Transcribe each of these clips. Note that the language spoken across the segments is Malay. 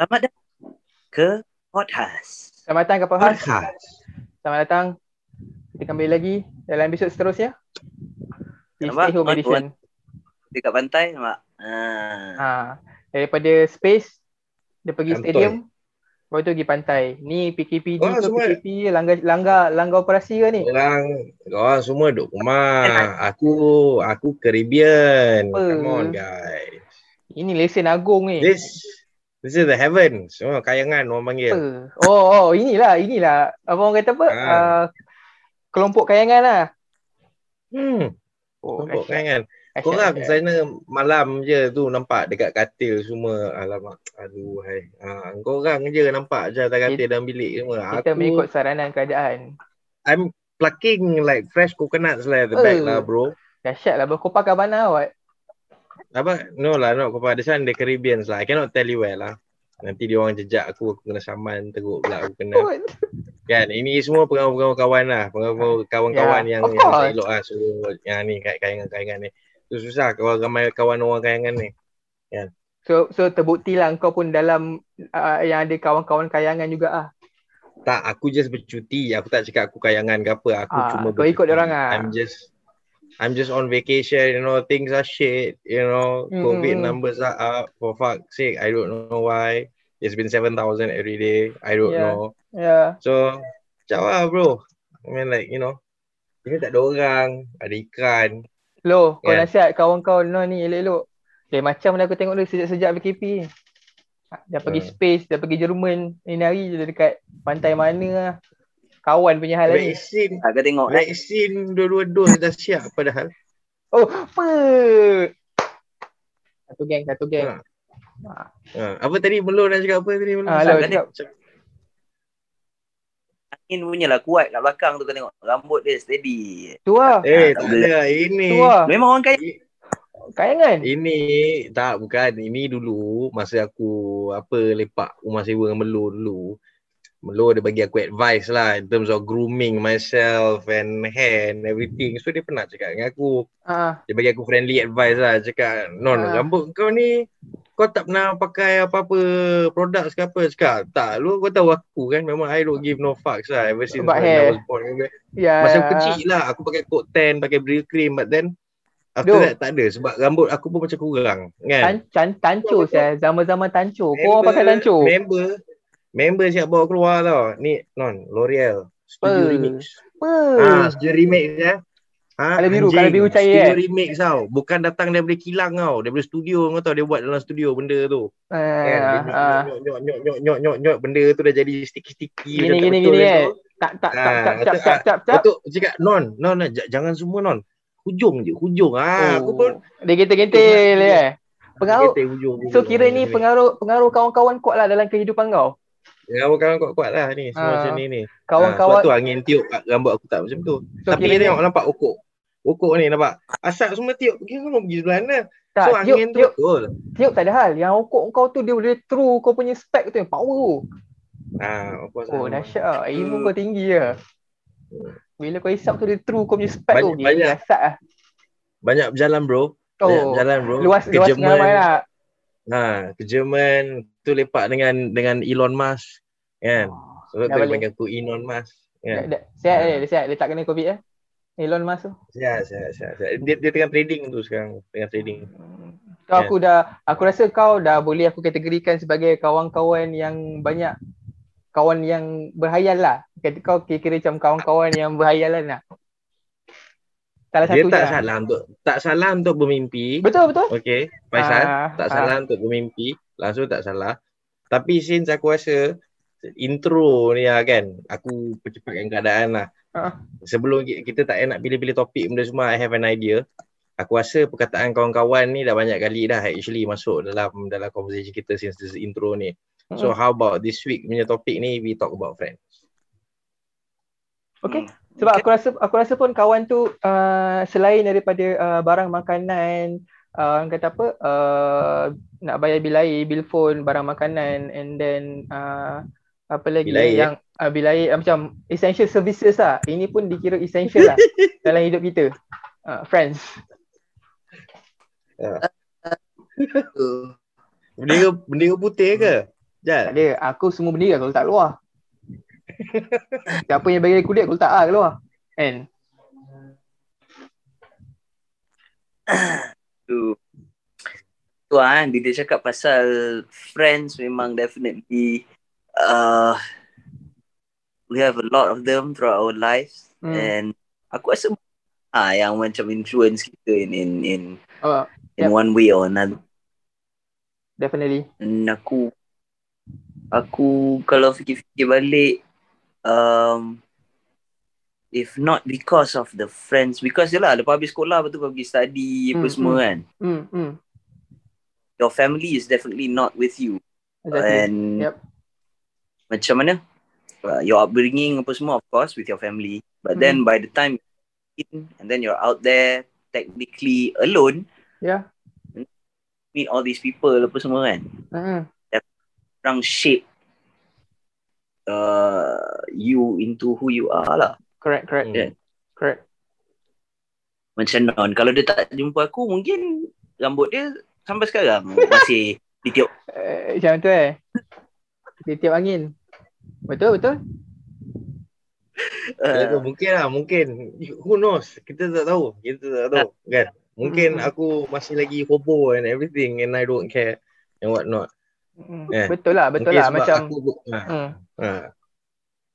Selamat datang ke podcast. Selamat datang ke podcast. Podcast. Selamat datang. Kita kembali lagi dalam episod seterusnya. Di Nampak? Stay Home Edition. Dekat pantai nampak? Ha. Ha, daripada space, dia pergi Kantoi. stadium. Lepas tu pergi pantai. Ni PKPD Oh, ke semua- PKP langgar, langgar, langgar operasi ke ni? Orang orang semua duduk rumah. Aku aku Caribbean. Apa? Come on guys. Ini lesen agung ni. This this is the heaven. Semua kayangan orang panggil. Oh, oh, inilah, inilah. Apa orang kata apa? Ha. Uh, kelompok kayangan lah. Hmm. Oh, Nampak dahsyat, kayangan. Korang dahsyat. sana malam je tu nampak dekat katil semua. Alamak. Aduh hai. Ha, korang je nampak je atas katil dalam bilik semua. Kita Aku mengikut saranan keadaan. I'm plucking like fresh coconuts lah at the back Eh. lah bro. Dahsyat lah. Kau pakai mana awak? Apa? No lah, no. Kau this one the Caribbeans lah. I cannot tell you well lah. Nanti dia orang jejak aku, aku kena saman, teruk pula aku kena. Kan, ini semua pengawan-pengawan kawan lah. Pengawan kawan-kawan Ya, yang, yang saya elok lah. So, yang ni, kayangan-kayangan ni. Tu susah kalau ramai kawan orang kayangan ni. So so terbukti lah kau pun dalam uh, yang ada kawan-kawan kayangan juga ah. Tak, aku just bercuti. Aku tak cakap aku kayangan ke apa. Aku Ah, cuma kau ikut bercuti. diorang ah. I'm just I'm just on vacation, you know, things are shit, you know, Mm, COVID mm, mm. numbers are up, for fuck's sake, I don't know why. It's been 7,000 every day, I don't Yeah. know. Ya. So, macam lah bro. I mean like, you know, ini tak ada orang, ada ikan. Lo, kau Yeah. nasihat kawan-kawan no ni elok-elok. Dia macam dah aku tengok dia sejak-sejak PKP. Dah pergi Hmm. space, dah pergi Jerman. Ini hari dia dekat pantai mana lah. Kawan punya hal ni. Vaksin, Aku tengok eh. vaksin dua-dua dos dah siap padahal. Oh, apa? Satu geng, satu geng. Ha. Ha, apa tadi Melo nak cakap apa tadi Melo? Ah, Lo, Kan cakap. Angin punya lah kuat kat belakang tu kau tengok. Rambut dia steady. Tu lah. Eh, tak tak ada. Ini. Tu lah. Memang orang kaya. Kayangan. Ini tak bukan ini dulu masa aku apa lepak rumah sewa dengan Melo dulu. Melo dia bagi aku advice lah in terms of grooming myself and hair and everything. So dia pernah cakap dengan aku. Ah, Dia bagi aku friendly advice lah. Cakap, Non, Ah. rambut kau ni kau tak pernah pakai apa-apa produk ke apa. Cakap, tak. Lu kau tahu aku kan. Memang I don't give no fucks lah. Ever since About when hair. I was born. ya. Masa aku kecil lah. Aku pakai coat tan, pakai brill cream. But then, after Duh. that tak ada. Sebab rambut aku pun macam kurang. Kan? Tan, tan, tanco saya. Zaman-zaman tanco. Kau orang pakai tanco. Member, member siap bawa keluar tau. Ni, Non, L'Oreal. Studio Apa? Remix. Apa? Ah, Studio Remix ya. Ha, Colour biru, colour biru cair, Studio eh? Remix tau. Bukan datang daripada kilang tau. Daripada studio kau tau. Dia buat dalam studio benda tu. Kan? Dia Ah, ah. nyok, nyok, nyok, nyok, nyok. Benda tu dah jadi sticky-sticky. Gini, tak gini, gini, dah eh. tu. Tak, tak, tak, Ah, cap, cap, cakap, Non, Non, non, jangan semua Non. Hujung je, hujung. Ah, aku pun. Oh. Dia gentil-gentil eh. Pengaruh. So kira ni pengaruh pengaruh kawan-kawan kuat lah dalam kehidupan kau. Kawan-kawan kuat-kuat lah ni. Semua Ah, macam ni ni. Kawan-kawan. Ah, sebab tu angin tiup kat rambut aku tak macam tu. so Tapi dia tengok nampak okok. Okok ni nampak. Asap semua tiup. Kau mau pergi sebelah mana? tak, so tiup, angin tu tiup, betul. tiup tak ada hal. Yang okok kau tu dia boleh true kau punya spec tu yang power tu. Ah, okok Oh sama. dahsyat lah. Ilmu kau tinggi lah. Bila kau hisap tu dia true kau punya spec tu. Banyak- Gila banyak. dahsyat lah. Banyak berjalan bro. Banyak Oh, berjalan bro. luas ke luas Jerman. pengalaman lah. Ha, ke Jerman tu lepak dengan dengan Elon Musk. Kan? Dah Sebab tu dia panggil aku Elon Musk. Kan? dah- Sihat Ah. dia, dia sihat. Dia tak kena covid eh. Elon Musk tu. Sihat, sihat, sihat. sihat. Dia, dia tengah trading tu sekarang. Tengah trading. Kau Ya. aku dah aku rasa kau dah boleh aku kategorikan sebagai kawan-kawan yang banyak kawan yang berhayal lah. Kata Kau kira-kira macam kawan-kawan yang berhayalan lah. Salah Dia satu tak je lah. salah untuk tak salah untuk bermimpi. Betul betul. Okey, Faisal. Ah, tak ah. salah untuk bermimpi langsung tak salah. Tapi since aku rasa intro ni lah kan aku percepatkan keadaan lah. Ah. sebelum ki- kita tak nak pilih-pilih topik benda semua I have an idea. Aku rasa perkataan kawan-kawan ni dah banyak kali dah actually masuk dalam dalam conversation kita since this intro ni. So how about this week punya topik ni we talk about friends? Okay. Hmm. Sebab aku rasa aku rasa pun kawan tu uh, selain daripada uh, barang makanan uh, orang kata apa uh, nak bayar bil air, bil phone, barang makanan and then uh, apa lagi Bil air, yang uh, bil air uh, macam essential services lah. Ini pun dikira essential lah dalam hidup kita. Uh, friends. bendera bendera putih ke Tak Jal. ada. Aku semua benda aku letak keluar. Siapa yang bagi aku duit aku letak lah keluar. Kan? Tu. Tu ah, dia, dia cakap pasal friends memang definitely uh, we have a lot of them throughout our lives Hmm. and aku rasa ah yang macam influence kita in in in, Oh, in Yep. one way or another. definitely. Dan aku aku kalau fikir-fikir balik um if not because of the friends because je lah lepas habis sekolah betul kau pergi study apa Hmm, semua hmm. kan Hmm, hmm. your family is definitely not with you Exactly. and Yep. macam mana uh, your upbringing apa semua of course with your family but Hmm. then by the time in and then you're out there technically alone Yeah. meet all these people apa semua kan Hmm. orang shape uh, you into who you are lah. Correct, correct. Hmm. Yeah. Correct. Macam non, kalau dia tak jumpa aku, mungkin rambut dia sampai sekarang masih ditiup. Eh, macam tu eh. Dia tiup angin. Betul, betul. Tu, Uh, mungkin lah, mungkin. Who knows? Kita tak tahu. Kita tak tahu, kan? Mungkin Hmm. aku masih lagi hobo and everything and I don't care and what not. Hmm. Eh, Betul lah, betul Mungkin lah. sebab Macam, aku, ha, hmm.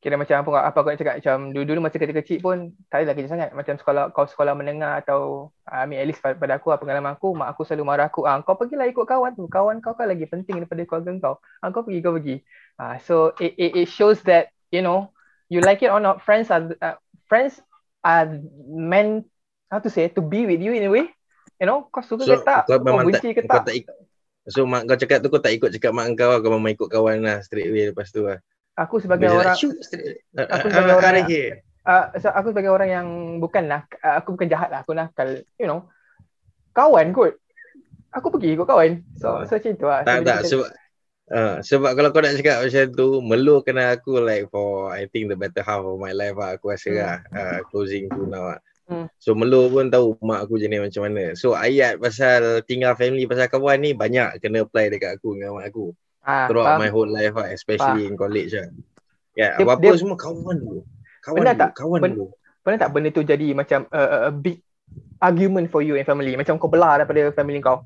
Kira macam apa, apa aku nak cakap, macam dulu-dulu masa kecil-kecil pun, tak adalah kerja sangat. Macam sekolah, kau sekolah menengah atau, I mean at least pada, pada aku, lah, pengalaman aku, mak aku selalu marah aku, ah, kau pergilah ikut kawan tu. Kawan kau kan lagi penting daripada keluarga kau. Ah, kau pergi, kau pergi. Ah, so, it, it, it shows that, you know, you like it or not, friends are, uh, friends are meant, how to say, to be with you in a way. You know, kau suka So, ke tak, kau kau memang tak, benci ke kau tak. tak ikut. So, mak kau cakap tu kau tak ikut cakap mak kau, kau memang ikut kawan lah straight away lepas tu lah. Aku sebagai Dia orang, shoot aku Ah, sebagai ah, orang uh, so aku sebagai orang yang bukan nak uh, aku bukan jahat lah aku nakal you know kawan kot aku pergi ikut kawan so so macam tu lah Tak, so, tak. Sebab, uh, sebab kalau kau nak cakap macam tu, Melo kena aku like for I think the better half of my life lah. Aku rasa Hmm. lah. Uh, closing tu now lah. Hmm. So Melo pun tahu mak aku jenis macam mana. So ayat pasal tinggal family pasal kawan ni banyak kena apply dekat aku dengan mak aku. Ah, Throughout faham? my whole life lah. Especially in college lah. Ya, Dia- apa-apa dia- semua kawan dulu. Kawan Benar dulu. tak? Kawan Ben- dulu. pernah tak benda tu jadi macam uh, a big argument for you and family macam kau belah daripada family kau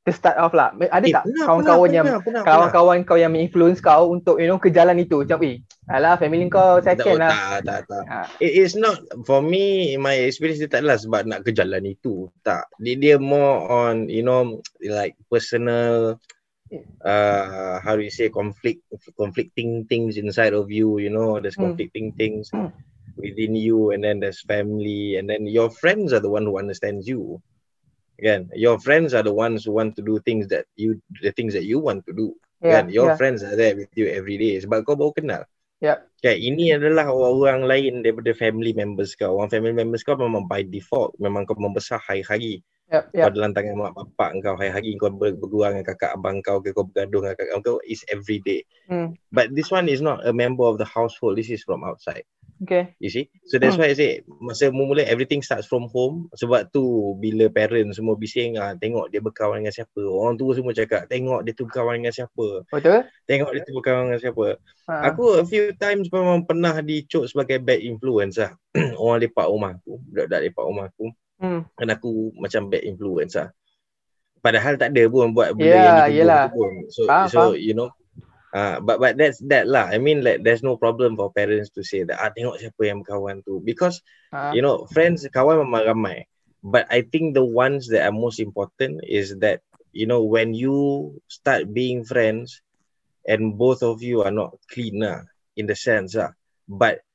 to start off lah ada Eh, tak pernah, kawan-kawan pernah, yang pernah, pernah, kawan-kawan kau yang influence kau untuk you know ke jalan itu macam eh alah family kau pernah. second tak, lah tak, tak, tak. Ah, It is not for me my experience dia tak adalah sebab nak ke jalan itu tak dia, dia more on you know like personal uh how do you say conflict conflicting things inside of you you know there's Hmm. conflicting things Hmm. within you and then there's family and then your friends are the one who understands you again your friends are the ones who want to do things that you the things that you want to do yeah, kan your yeah. friends are there with you every day sebab kau baru kenal Yep. kan ini adalah orang-orang lain daripada family members kau orang family members kau memang by default memang kau membesar hari-hari Yep, kau yep. dalam tangan mak bapak kau hari-hari kau ber- bergurau dengan kakak abang kau ke kau bergaduh dengan kakak kau is every day Hmm. but this one is not a member of the household this is from outside Okay. You see? So that's Hmm. why I say masa mula everything starts from home. Sebab tu bila parents semua bising ah tengok dia berkawan dengan siapa. Orang tua semua cakap tengok dia tu berkawan dengan siapa. Betul? Tengok dia tu berkawan dengan siapa. Ha. Aku a few times memang pernah dicok sebagai bad influence lah. Orang lepak rumah aku. Budak-budak lepak rumah aku. Hmm. Dan aku macam bad influence lah. Padahal tak ada pun buat benda Ya, yang yelah. tu pun. So Faham, so faham. you know Uh, but but that's that lah. I mean like there's no problem for parents to say that ah tengok siapa yang berkawan tu because Ha. you know friends kawan memang ramai but i think the ones that are most important is that you know when you start being friends and both of you are not clean lah in the sense lah but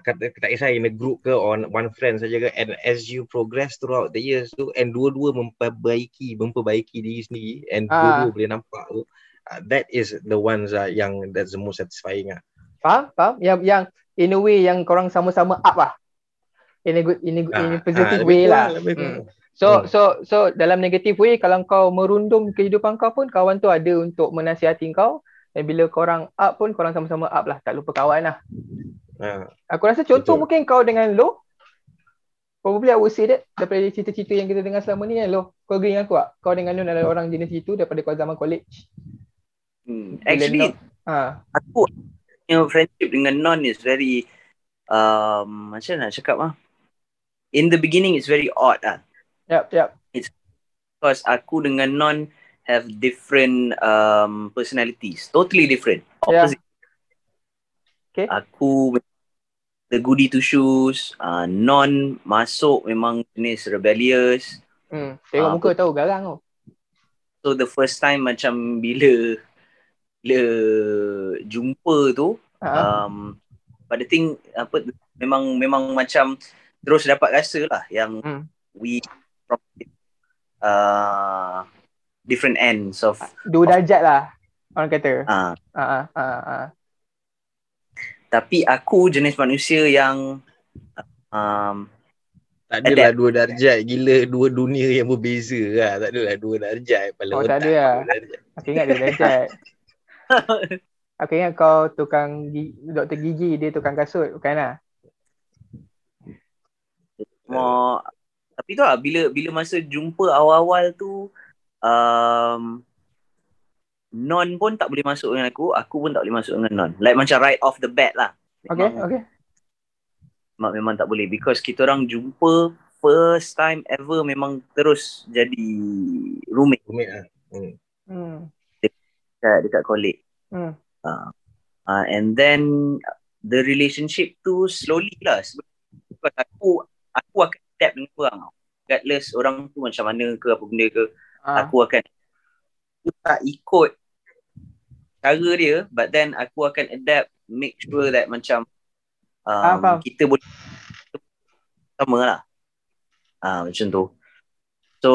kata tak kisah in a group ke on one friend saja ke and as you progress throughout the years tu and dua-dua memperbaiki memperbaiki diri sendiri and Ah. dua-dua boleh nampak tu uh, that is the ones uh, yang that's the most satisfying lah Faham? Faham? Yang yang in a way yang korang sama-sama up lah. In a good in a, good, in a Ah, positive ah, way lah. lebih Hmm. So Hmm. so so dalam negative way kalau kau merundum kehidupan kau pun kawan tu ada untuk menasihati kau dan bila korang up pun korang sama-sama up lah. Tak lupa kawan lah. Ah. Aku rasa contoh Betul. mungkin kau dengan Lo Probably I would say that daripada cerita-cerita yang kita dengar selama ni kan Lo Kau agree dengan aku tak? Kau dengan Lo adalah orang jenis itu daripada kau zaman college Hmm. Actually, Ha. aku punya friendship dengan non is very um, macam mana nak cakap ah? In the beginning it's very odd ah. Yap, yap. Because aku dengan non have different um, personalities. Totally different. Yeah. Opposite. Okay. Aku the goody two shoes, uh, non masuk memang jenis rebellious. Hmm. Tengok Ah, muka tahu garang tu. So the first time macam bila bila jumpa tu Ha. um, pada thing apa memang memang macam terus dapat rasa lah yang Hmm. we from uh, different ends of Dua darjat lah orang kata. uh, ha ha ha. Tapi aku jenis manusia yang um, Tak adalah dua darjat gila dua dunia yang berbeza lah. Tak adalah dua darjat. Kepala Oh, tak otak ada lah. Aku ingat dia darjat. Aku ingat kau tukang gi- doktor gigi, dia tukang kasut. Bukan lah. more tapi tu lah bila bila masa jumpa awal-awal tu um, non pun tak boleh masuk dengan aku aku pun tak boleh masuk dengan non like macam right off the bat lah Okay, memang, okay. memang, memang tak boleh because kita orang jumpa first time ever memang terus jadi roommate Rumit lah. Hmm. Hmm. dekat, dekat college Hmm. uh, uh, and then the relationship tu slowly lah because aku aku akan adapt dengan orang regardless orang tu macam mana ke apa benda ke Ha. aku akan aku tak ikut cara dia but then aku akan adapt make sure that macam um, faham. kita boleh sama lah ah macam tu so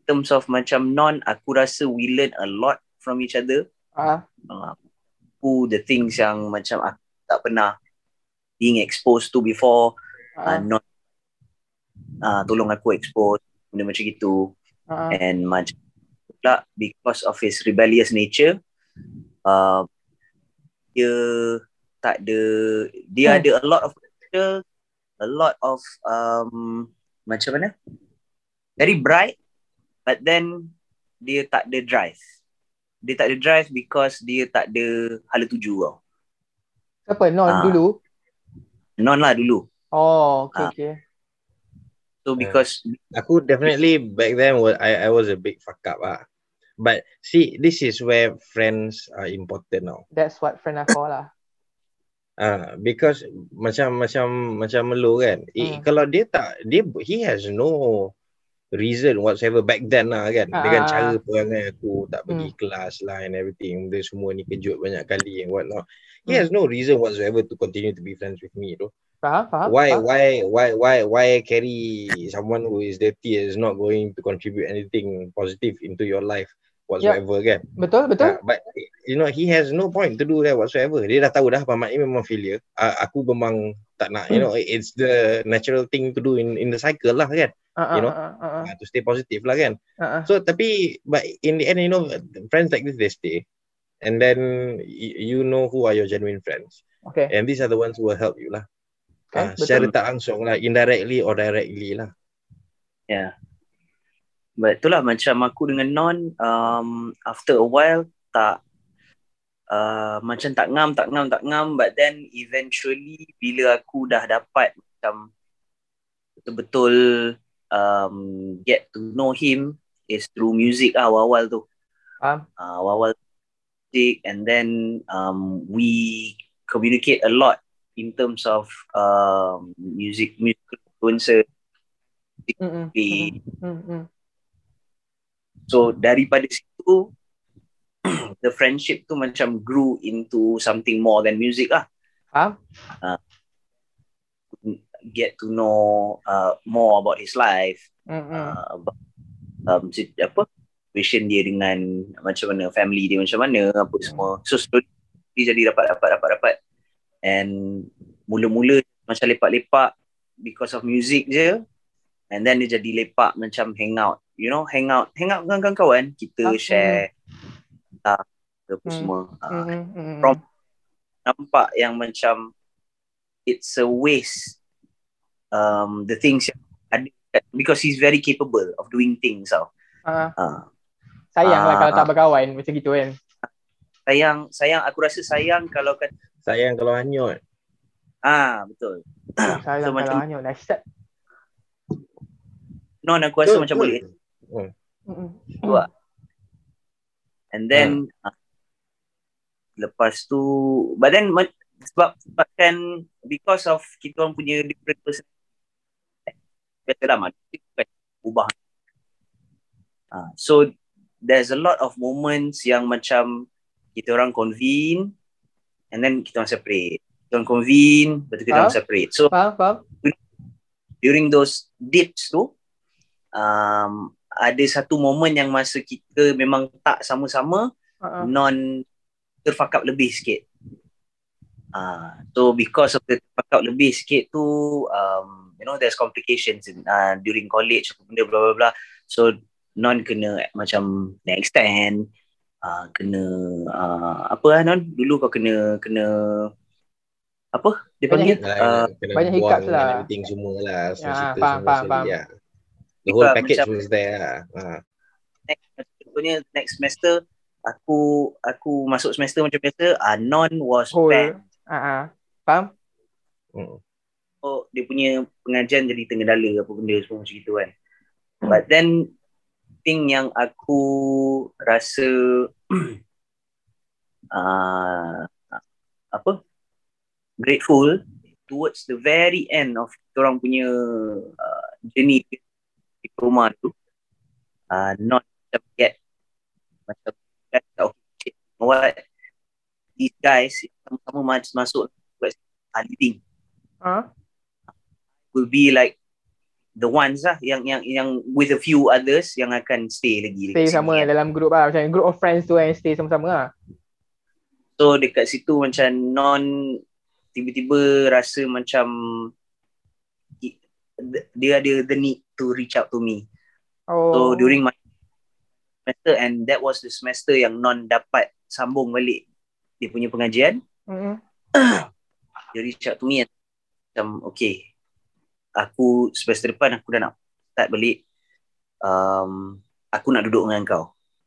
in terms of macam non aku rasa we learn a lot from each other Ha. uh, aku the things yang macam aku tak pernah being exposed to before Ha. uh, not uh, tolong aku expose benda macam gitu Ha. and macam pula because of his rebellious nature uh, dia tak ada dia Hmm. ada a lot of a lot of um, macam mana very bright but then dia tak ada drive dia tak ada drive because dia tak ada hala tuju tau Siapa? Non Ah. dulu? non lah dulu Oh, okay, Ah. okay. so because Aku definitely back then was I I was a big fuck up ah. But see, this is where friends are important now. That's what friend are for lah. Ah, because macam macam macam Melo kan. Eh, Hmm. kalau dia tak dia he has no reason whatsoever back then lah kan. Dengan Ah. cara perangai aku tak pergi Hmm. kelas lah and everything. Dia semua ni kejut banyak kali and what not. He Hmm. has no reason whatsoever to continue to be friends with me tu. Faham? Faham? why faham? why why why why carry someone who is dirty is not going to contribute anything positive into your life whatsoever kan Betul, betul. Ah, but you know he has no point to do that whatsoever dia dah tahu dah Mamat ni memang failure uh, aku memang tak nak you Hmm. know it's the natural thing to do in in the cycle lah kan Uh, you know, uh, uh, uh, uh, to stay positive lah kan uh, uh. so tapi but in the end you know friends like this they stay and then you know who are your genuine friends Okay. and these are the ones who will help you lah Okay, betul. secara tak langsung lah indirectly or directly lah Yeah. But itulah macam aku dengan Non um, after a while tak uh, macam tak ngam, tak ngam, tak ngam but then eventually bila aku dah dapat macam betul-betul um, get to know him is through music lah awal-awal tu. Faham? Uh, awal-awal music and then um, we communicate a lot in terms of um, music, music influencer. Mm, mm, We, mm, mm, mm. So daripada situ the friendship tu macam grew into something more than music lah. Faham? Get to know uh, more about his life, Mm, mm. uh, about um, apa vision dia dengan macam mana family dia macam mana apa semua. So slowly dia jadi dapat dapat dapat dapat and mula-mula macam lepak-lepak because of music je and then dia jadi lepak macam hang out you know hang out hang out dengan kawan-kawan kita Ah, share tak apa Hmm. semua Mm, Ah, mm, mm, mm. from- nampak yang macam it's a waste um the things yang ada because he's very capable of doing things tau Ah, uh, Sayang lah Ah, kalau tak ah. berkawan macam gitu kan. Sayang, sayang aku rasa sayang kalau kan Sayang kalau hanyut. ah betul. Sayang So, kalau macam- hanyut dahsyat. Non aku rasa Betul, macam betul. boleh Mm-mm. tu lah. And then uh, lepas tu but then sebab sebabkan because of kita orang punya different person biasalah manusia kan ubah. Uh, so there's a lot of moments yang macam kita orang convene and then kita orang separate. Kita orang convene, lepas tu kita orang separate. So Faham, faham? during those dips tu um, ada satu momen yang masa kita memang tak sama-sama Uh-uh. non terfakap lebih sikit. Uh, so because of the terfakap lebih sikit tu um, you know there's complications in, uh, during college apa benda bla bla bla. So non kena macam next extend uh, kena uh, apa lah non dulu kau kena kena apa dia panggil Banyak uh, kena banyak hiccups lah. everything semua lah. Semua Ya, cerita faham, semua faham, faham. lah. The whole package macam- was there lah. Ha. next contohnya next semester aku aku masuk semester macam biasa uh, non was Whole. back Uh-uh. Faham? Hmm. so dia punya pengajian jadi tengah apa benda semua macam gitu kan but then thing yang aku rasa uh, apa grateful towards the very end of orang punya uh, journey diploma tu uh, not macam get macam get, okay, you know what these guys sama-sama mas- masuk uh, leading Uh, will be like the ones lah yang yang yang with a few others yang akan stay lagi stay sama sini, kan. dalam group lah. Macam group of friends tu yang stay sama-sama lah. So dekat situ macam non tiba-tiba rasa macam dia ada the need to reach out to me. Oh. So during my semester and that was the semester yang non dapat sambung balik dia punya pengajian. Mm-mm. Dia reach out to me and macam okay aku semester depan aku dah nak start balik um, aku nak duduk dengan kau.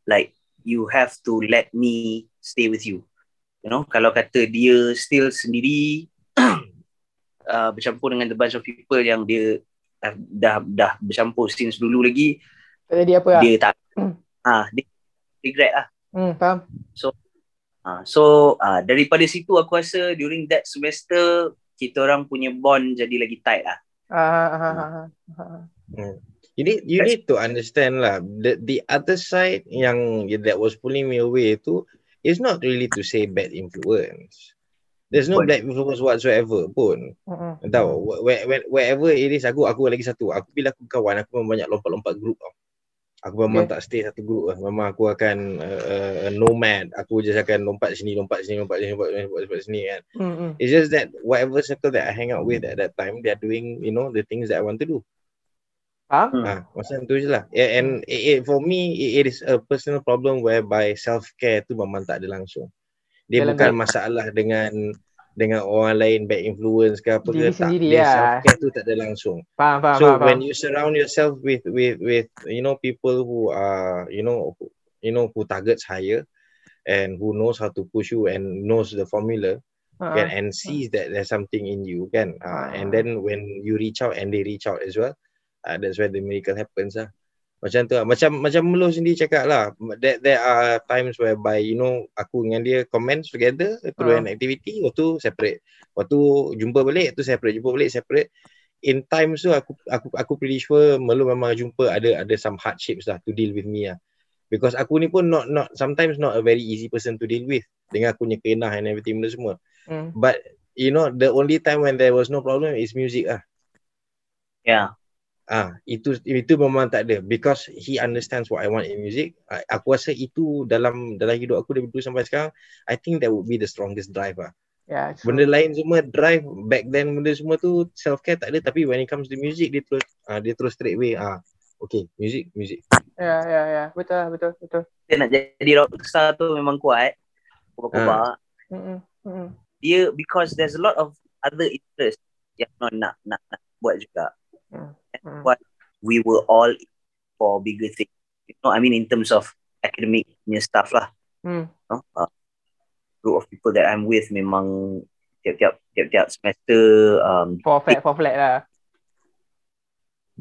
Like you have to let me stay with you. You know, kalau kata dia still sendiri uh, bercampur dengan the bunch of people yang dia dah dah, dah bercampur since dulu lagi, Tak jadi apa lah. dia tak Hmm. ah dia regret lah. Hmm, faham? Ah, so ah, daripada situ aku rasa during that semester kita orang punya bond jadi lagi tight lah. Ah, ah, ah, ah, ah. You need you That's- need to understand lah the the other side yang that was pulling me away tu is not really to say bad influence. There's no bad influence whatsoever pun. Mm-mm. Tahu where, where, wherever it is aku aku lagi satu. Aku bila aku kawan aku memang banyak lompat-lompat group tau. Aku memang Okay. tak stay satu group lah. Memang aku akan uh, uh, nomad. Aku just akan lompat sini, lompat sini, lompat sini, lompat sini, lompat, lompat sini kan. Mm-mm. It's just that whatever circle that I hang out with at that time, they are doing, you know, the things that I want to do. Faham? Hmm. Ah, macam tu je lah. Yeah, and it, it, for me, it, it is a personal problem whereby self-care tu memang tak ada langsung. Dia Dalam bukan diri- masalah dengan dengan orang lain bad influence ke apa Diri ke tak. Dia lah. self-care tu tak ada langsung. Faham, faham, so faham. when faham. you surround yourself with with with you know people who are you know who, you know who targets higher and who knows how to push you and knows the formula Ah, kan and sees that there's something in you kan uh, and Ah. then when you reach out and they reach out as well uh, that's where the miracle happens lah macam tu lah. macam macam Melo sendiri cakap lah that there are times whereby you know aku dengan dia comments together through Ah. an activity waktu separate waktu jumpa balik tu separate jumpa balik separate in times tu aku aku aku pretty sure Melo memang jumpa ada ada some hardships lah to deal with me lah because aku ni pun not not sometimes not a very easy person to deal with dengan aku punya kenah and everything benda semua Hmm. But you know the only time when there was no problem is music ah. Yeah. Ah, itu itu memang tak ada because he understands what I want in music. Ah, aku rasa itu dalam dalam hidup aku dari dulu sampai sekarang, I think that would be the strongest drive ah. Ya, true. Benda lain semua drive back then benda semua tu self care tak ada tapi when it comes to music dia terus ah, dia terus straight away ah. Okay, music, music. Ya, ya, ya. Betul, lah, betul, betul. Dia nak jadi rockstar tu memang kuat. Kubat-kubat. Mm-mm. Mm-mm. Dia because there's a lot of other interest yang non nak nak, nak buat juga. That's Hmm. what we were all for bigger things. You know, I mean in terms of academic stuff lah. Hmm. No? Uh, group of people that I'm with memang tiap-tiap tiap-tiap semester um, For flat, for flat lah.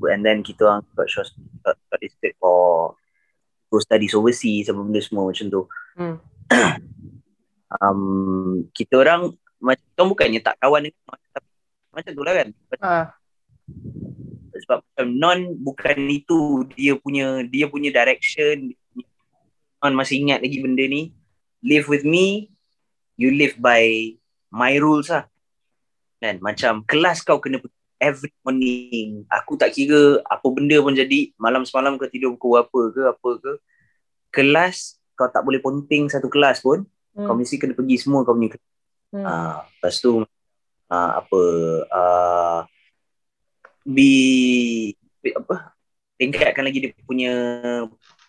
and then kita orang got short got, got listed for go studies overseas apa benda semua macam tu. Hmm. Um, kita orang macam bukannya tak kawan dengan tapi macam tu lah kan. Ah. Sebab macam non bukan itu dia punya dia punya direction. Non masih ingat lagi benda ni. Live with me you live by my rules lah. Kan? Macam kelas kau kena every morning. Aku tak kira apa benda pun jadi malam semalam kau tidur pukul apa ke apa ke kelas kau tak boleh ponting satu kelas pun Hmm. kau mesti kena pergi semua kau punya kelas Hmm. Ah, lepas tu ah, apa ah, be, be apa tingkatkan lagi dia punya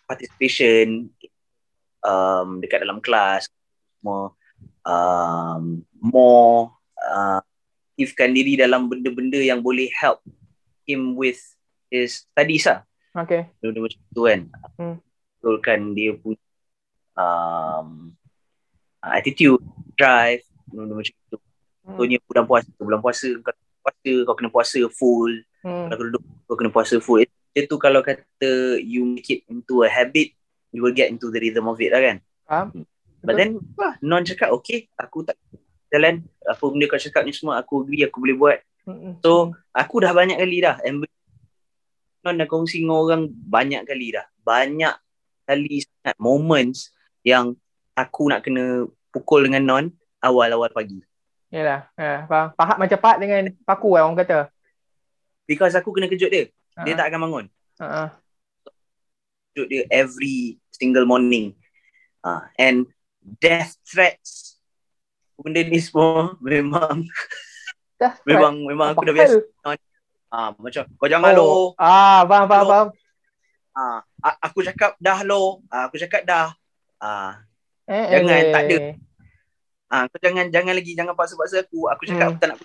participation um, dekat dalam kelas more um, more uh, aktifkan diri dalam benda-benda yang boleh help him with his studies lah Okay. benda macam tu kan Hmm. betulkan dia punya um, attitude drive benda macam tu Hmm. Contohnya bulan puasa, bulan puasa kau puasa kau kena puasa full. Hmm. Kalau kau duduk kau kena puasa full. Itu tu kalau kata you make it into a habit, you will get into the rhythm of it lah kan. Faham? But then wah, non cakap okay, aku tak jalan apa benda kau cakap ni semua aku agree aku boleh buat. Hmm. So aku dah banyak kali dah and non dah kongsi dengan orang banyak kali dah. Banyak kali sangat moments yang aku nak kena pukul dengan non awal-awal pagi. Yalah. Ya, faham. Pahat macam pahat dengan paku lah orang kata. Because aku kena kejut dia. Dia Ah. tak akan bangun. Ha. Kejut dia every single morning. Uh, and death threats. Benda ni semua memang memang memang aku dah biasa. Ah macam kau jangan lo. Oh. Ah, faham, faham, faham. Ah aku cakap dah lo. Ah, aku cakap dah. Ah Eh, Jangan, eh. tak ada. Ah kau jangan jangan lagi jangan paksa-paksa aku. Aku cakap Hmm. aku tak nak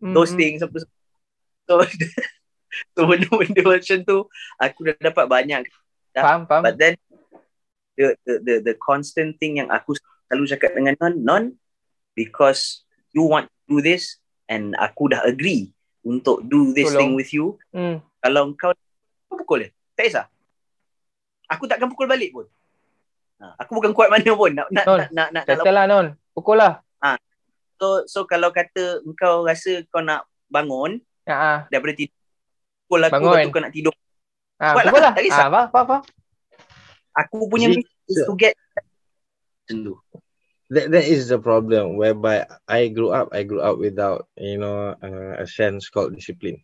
Hmm, hmm. things apa so so benda-benda macam tu aku dah dapat banyak Faham, faham. But then the, the the the constant thing yang aku selalu cakap dengan non non because you want to do this and aku dah agree untuk do this Tolong. thing with you. Hmm. Kalau kau kau pukul dia. Tak kisah. Aku takkan pukul balik pun. Ha, aku bukan kuat mana pun nak nak Non, nak nak, nak, lah, Non. Pukul lah. so so kalau kata engkau rasa kau nak bangun Ya, ah. daripada tidur pukul aku Bangun. tu kau nak tidur. Ah, Buat lah, pukul lah. tak kisah. Ah, faham, faham, faham. Aku punya Jadi, mission is to get macam tu. that that is the problem whereby I grew up I grew up without you know uh, a sense called discipline.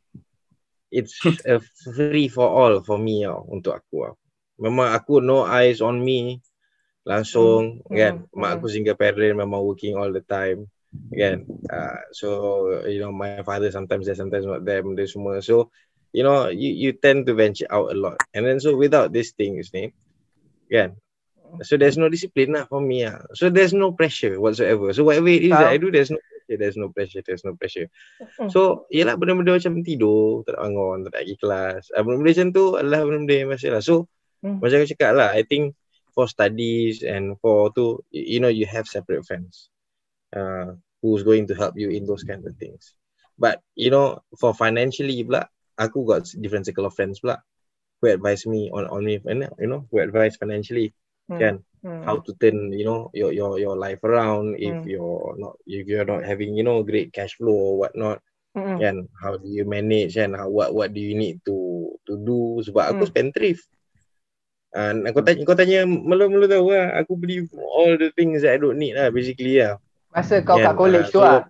It's a free for all for me tau, untuk aku. tau. Memang aku no eyes on me langsung Hmm, kan. hmm, Mak hmm. aku single parent memang working all the time kan. Uh, so you know my father sometimes there sometimes not there benda semua. So you know you you tend to venture out a lot. And then so without these things ni kan So there's no discipline lah for me lah. So there's no pressure whatsoever. So whatever it is that I do, there's no pressure, there's no pressure, there's no pressure. Hmm. So yelah benda-benda macam tidur, tak nak bangun, tak nak pergi kelas. Ah, Benda-benda macam tu adalah benda-benda yang masih lah. So Hmm. macam aku cakap lah, I think for studies and for to you know, you have separate friends. Uh, who's going to help you in those kind of things. But you know, for financially pula, aku got different circle of friends pula who advise me on on me, and you know, who advise financially Hmm. kan Hmm. how to turn you know your your your life around if Hmm. you're not if you're not having you know great cash flow or whatnot kan how do you manage and how what what do you need to to do sebab aku Hmm. spendthrift and kau tanya kau tanya melu-melu tahu lah aku beli all the things that I don't need lah basically lah Masa kau Kan, kat college ah, tu so- lah.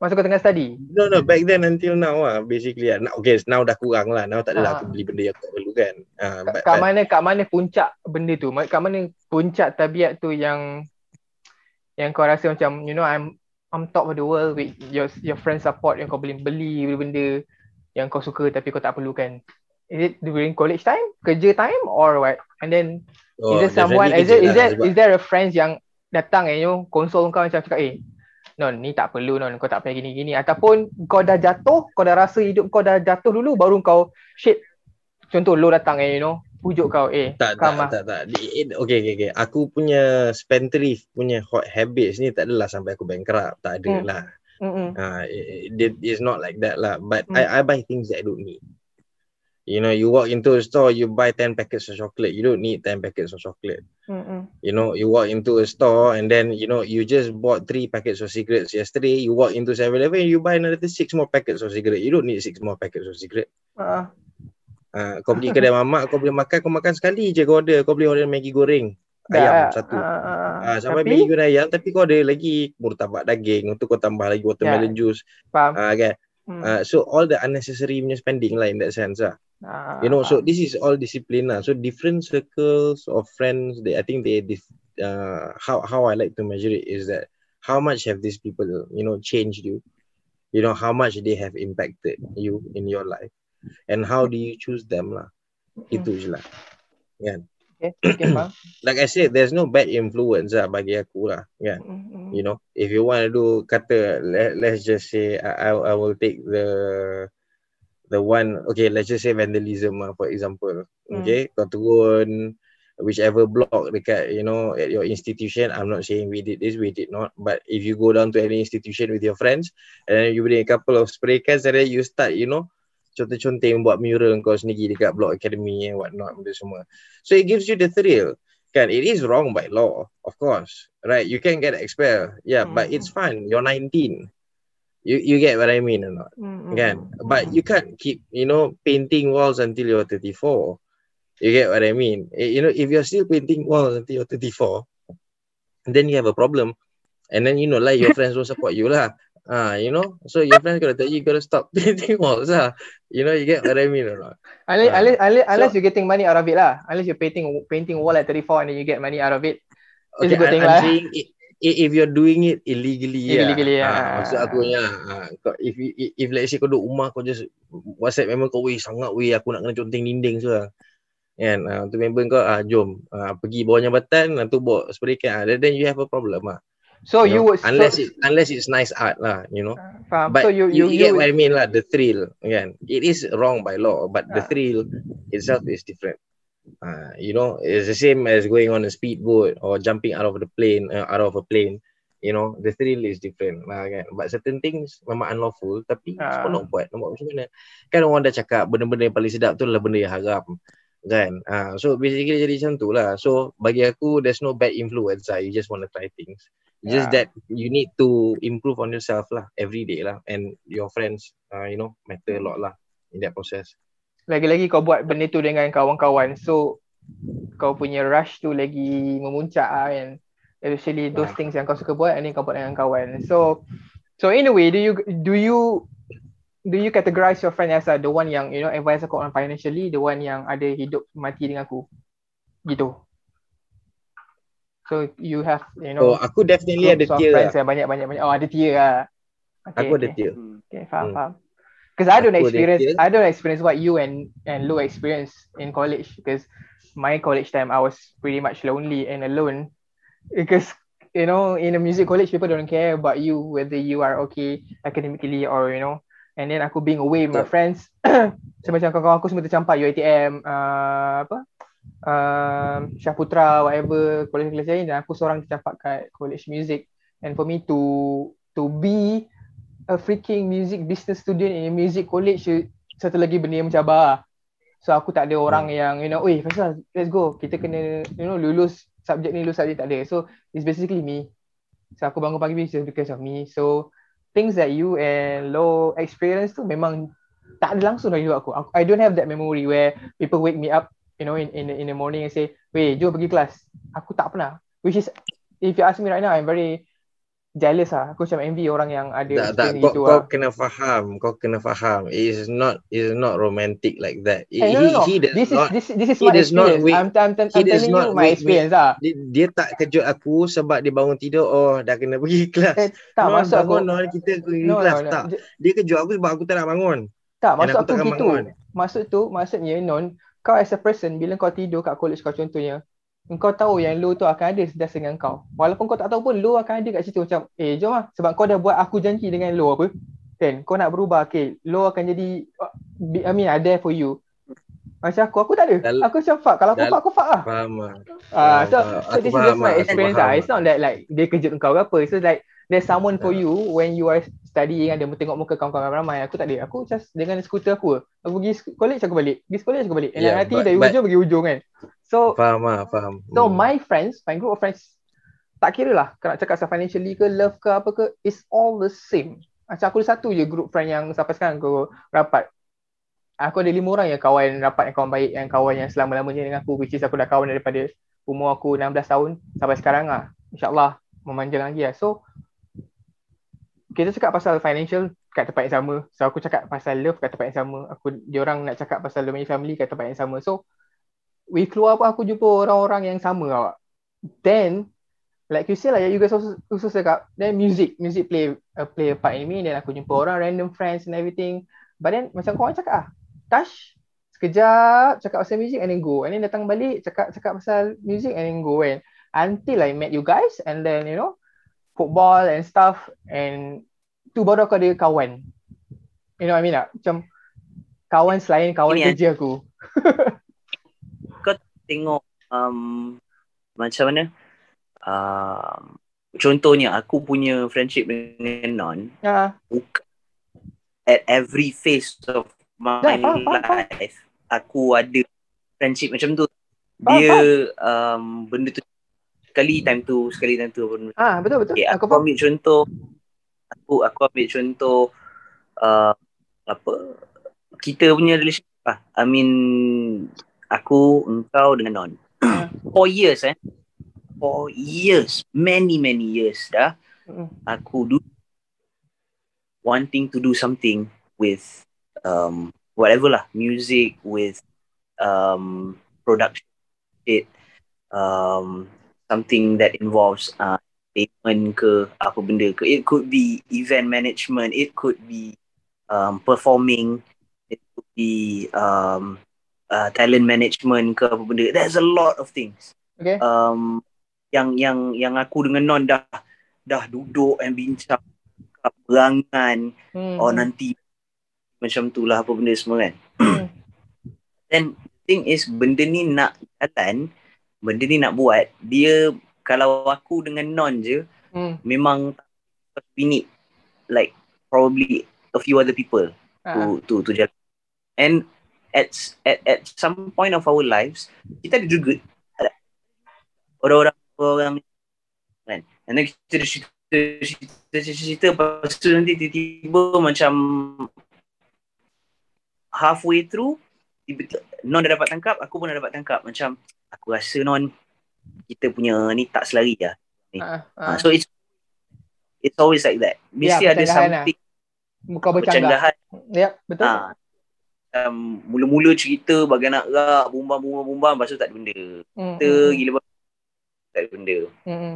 Masa kau tengah study. no no back then until now lah basically lah okay now dah kurang lah now tak adalah Ah. aku beli benda yang aku tak perlu kan uh, Kat, kat mana kat mana puncak benda tu? Kat mana puncak tabiat tu yang yang kau rasa macam you know I'm I'm top of the world with your your friend support yang kau boleh beli benda yang kau suka tapi kau tak perlukan. Is it during college time, kerja time or what? And then oh, is there someone is there is there lah is there a friends yang datang and you know console kau macam cakap eh Non, ni tak perlu Non, kau tak payah gini-gini Ataupun kau dah jatuh, kau dah rasa hidup kau dah jatuh dulu Baru kau, shit Contoh lo datang and you know pujuk kau eh Tak, tak, come ah. tak, tak. Di- it- Okay, okay, okay. Aku punya spendthrift punya hot habits ni tak adalah sampai aku bankrupt. Tak ada Hmm. lah. Mm-mm. Uh, it, it, it's not like that lah. But Hmm. I, I buy things that I don't need. You know, you walk into a store, you buy 10 packets of chocolate. You don't need 10 packets of chocolate. Mm-mm. You know, you walk into a store and then, you know, you just bought three packets of cigarettes yesterday. You walk into 7-Eleven, you buy another six more packets of cigarette. You don't need six more packets of cigarette. Ah, Uh, kau pergi kedai mamak, kau boleh makan, kau makan sekali je kau order. Kau boleh order Maggi goreng. Ayam dah. satu. Ah. Ah, sampai Tapi, Maggi goreng ayam tapi kau ada lagi murtabak daging untuk kau tambah lagi watermelon juice. faham. Ah, kan? Hmm. Uh, so all the unnecessary punya spending lah in that sense lah. Ah, You know, so this is all discipline lah. So different circles of friends, they I think they uh, how how I like to measure it is that how much have these people you know changed you, you know how much they have impacted you in your life, and how do you choose them lah. Itu je lah. Okay, okay, faham. Like I said, there's no bad influence lah bagi aku lah. Kan? Mm-mm. you know if you want to do kata let, let's just say I, I I will take the the one okay let's just say vandalism lah, for example. Hmm. okay kau turun whichever block dekat you know at your institution I'm not saying we did this we did not but if you go down to any institution with your friends and then you bring a couple of spray cans and then you start you know conteng-conteng buat mural kau sendiri dekat block academy and what not benda semua. So it gives you the thrill. Kan it is wrong by law of course right? You can get expelled. Yeah but Mm. it's fine you're 19 you you get what i mean or not Mm-mm. kan but you can't keep you know painting walls until you're 34 you get what i mean Eh, you know if you're still painting walls until you're 34 then you have a problem and then you know like your friends will support you lah Ah, you know, so your friends gotta tell you, you gotta stop painting walls, lah. You know, you get what I mean or not? Unless, Ah. unless, unless, unless So- you're getting money out of it lah. Unless you're painting painting wall at 34 and then you get money out of it. It's Okay, a good I, thing I'm lah. saying i- i- if you're doing it illegally, Illegally, yeah. yeah. Ah, maksud aku ya. ah, kau- if, if if let's say kau duduk rumah kau just WhatsApp member kau, weh sangat weh aku nak kena conteng dinding sekarang. Kan, ah, untuk member kau, ah, jom ah, pergi bawah jambatan, ah, tu bawa spray can, ah, then, you have a problem lah. So you know? would unless so, it unless it's nice art lah, you know. faham. But so you you, you, you, get what I mean lah, the thrill, kan. It is wrong by law, but the Ah. thrill itself is different. Uh, you know, it's the same as going on a speedboat or jumping out of the plane, uh, out of a plane. You know, the thrill is different lah kan. But certain things memang unlawful, tapi Ah. kau nak buat, nak buat macam mana? Kan orang dah cakap benda-benda yang paling sedap tu adalah benda yang haram. Kan? Uh, so basically jadi macam tu lah. So bagi aku, there's no bad influence lah. You just want to try things. Just that you need to improve on yourself lah every day lah. And your friends, uh, you know, matter a lot lah in that process. Lagi-lagi kau buat benda tu dengan kawan-kawan. So kau punya rush tu lagi memuncak ah kan. Especially those things yang kau suka buat and then kau buat dengan kawan. So so in a way do you do you do you categorize your friend as uh, the one yang you know advise aku on financially, the one yang ada hidup mati dengan aku? Gitu. So you have you know aku definitely ada tier friends lah. yang banyak-banyak-banyak. Oh ada tier lah. Okay, Aku ada okay. tier. Hmm. Okay, faham, Hmm. faham. Because I don't experience. I don't experience what you and and Lou experience in college. Because my college time, I was pretty much lonely and alone. Because you know, in a music college, people don't care about you whether you are okay academically or you know. And then aku being away with my friends, so macam kawan-kawan aku semua tercampak UiTM, uh, apa, um, Syahputra, whatever, college-college lain dan aku seorang tercampak kat college music. And for me to to be a freaking music business student in a music college tu satu lagi benda yang mencabar. So aku tak ada orang Hmm. yang you know, "Oi, Faisal, let's go. Kita kena you know lulus subjek ni, lulus subjek tak ada." So it's basically me. So aku bangun pagi just because of me. So things that you and Lo experience tu memang tak ada langsung dalam hidup aku. aku. I don't have that memory where people wake me up, you know, in in in the morning and say, "Weh, jom pergi kelas." Aku tak pernah. Which is if you ask me right now, I'm very jealous lah. Aku macam envy orang yang ada Tak, tak, experience kau, gitu kau lah. kena faham, kau kena faham. It is not, it is not romantic like that. He, Eh, no, no, no. he, he does This is not, this this is he my does not experience. wait- I'm I'm, I'm, he telling not you my wait- experience lah. dia, dia tak kejut aku sebab dia bangun tidur, oh dah kena pergi kelas. Eh, tak non, maksud aku non, kita pergi no, kelas. no, no. Tak, J- dia kejut aku sebab aku tak nak bangun. Tak, maksud aku aku gitu. bangun. Maksud tu, maksudnya non, kau as a person bila kau tidur kat college kau contohnya, kau tahu yang lu tu akan ada sentiasa dengan kau. Walaupun kau tak tahu pun lu akan ada kat situ macam, eh jom lah sebab kau dah buat aku janji dengan lu apa. Kan, kau nak berubah, okay, lu akan jadi, I mean, I there for you. Macam aku, aku tak ada. Dal- Aku macam fuck. Kalau aku dal- fuck, aku fuck lah. Faham lah. Ah, so, so this is just my lah, experience lah. lah. It's not that like dia kejut kau ke apa. So like there's someone for you when you are studying ada tengok muka kawan-kawan ramai. Aku tak ada. Aku just dengan skuter aku. Aku pergi college aku balik. Pergi college aku balik. And Yeah, nanti dari but- hujung pergi hujung kan. So Faham lah, faham. so Hmm. my friends, my group of friends tak kira lah nak cakap pasal financially ke love ke apa ke it's all the same. Macam aku ada satu je group friend yang sampai sekarang aku rapat. Aku ada lima orang yang kawan rapat yang kawan baik yang kawan yang selama-lamanya dengan aku which is aku dah kawan daripada umur aku 16 tahun sampai sekarang lah. InsyaAllah memanjang lagi lah. So kita cakap pasal financial kat tempat yang sama. So aku cakap pasal love kat tempat yang sama. Aku diorang nak cakap pasal punya family kat tempat yang sama. So we keluar pun aku jumpa orang-orang yang sama awak. Then like you say lah you guys also, also cakap then music music play uh, play a part in me then aku jumpa orang random friends and everything but then macam korang cakap ah touch sekejap cakap pasal music and then go and then datang balik cakap cakap pasal music and then go kan until I met you guys and then you know football and stuff and tu baru aku ada kawan. You know what I mean tak? Macam kawan selain kawan Ini, kerja aku. Tengok um, macam mana? Um, contohnya aku punya friendship dengan Non ah bukan at every phase of my Dah, faham, faham, faham. life. Aku ada friendship macam tu. Dia um, benda tu sekali time tu sekali time tu benda ah betul betul. Okay, aku aku faham ambil contoh aku aku ambil contoh uh, apa kita punya relationship lah I mean aku engkau dengan Non Ah. four years eh. Four years. Many many years dah. Mm. aku do wanting to do something with um whatever lah. Music with um production. It um something that involves uh payment ke apa benda ke. It could be event management it could be um performing it could be um uh, talent management ke apa benda. There's a lot of things. Okay. Um, yang yang yang aku dengan Non dah dah duduk and bincang perangan hmm. oh nanti macam tu lah apa benda semua kan. Hmm. then thing is benda ni nak jalan benda ni nak buat dia kalau aku dengan Non je hmm. memang we need like probably a few other people Ah. to to to jalan and at at at some point of our lives kita ada juga orang-orang orang kan and then kita ada cerita cerita cerita, cerita lepas tu nanti tiba-tiba macam halfway through tiba-tiba non dah dapat tangkap aku pun dah dapat tangkap macam aku rasa non kita punya ni tak selari lah Ah, uh, ah. so it's it's always like that mesti Ya, ada lah. something Bukan bercanggah. percanggahan Yep, betul. Ah, um, mula-mula cerita bagai nak rak, bumbang bumbang bumbang lepas tu tak ada benda. Kita hmm, gila tak ada benda. hmm, hmm.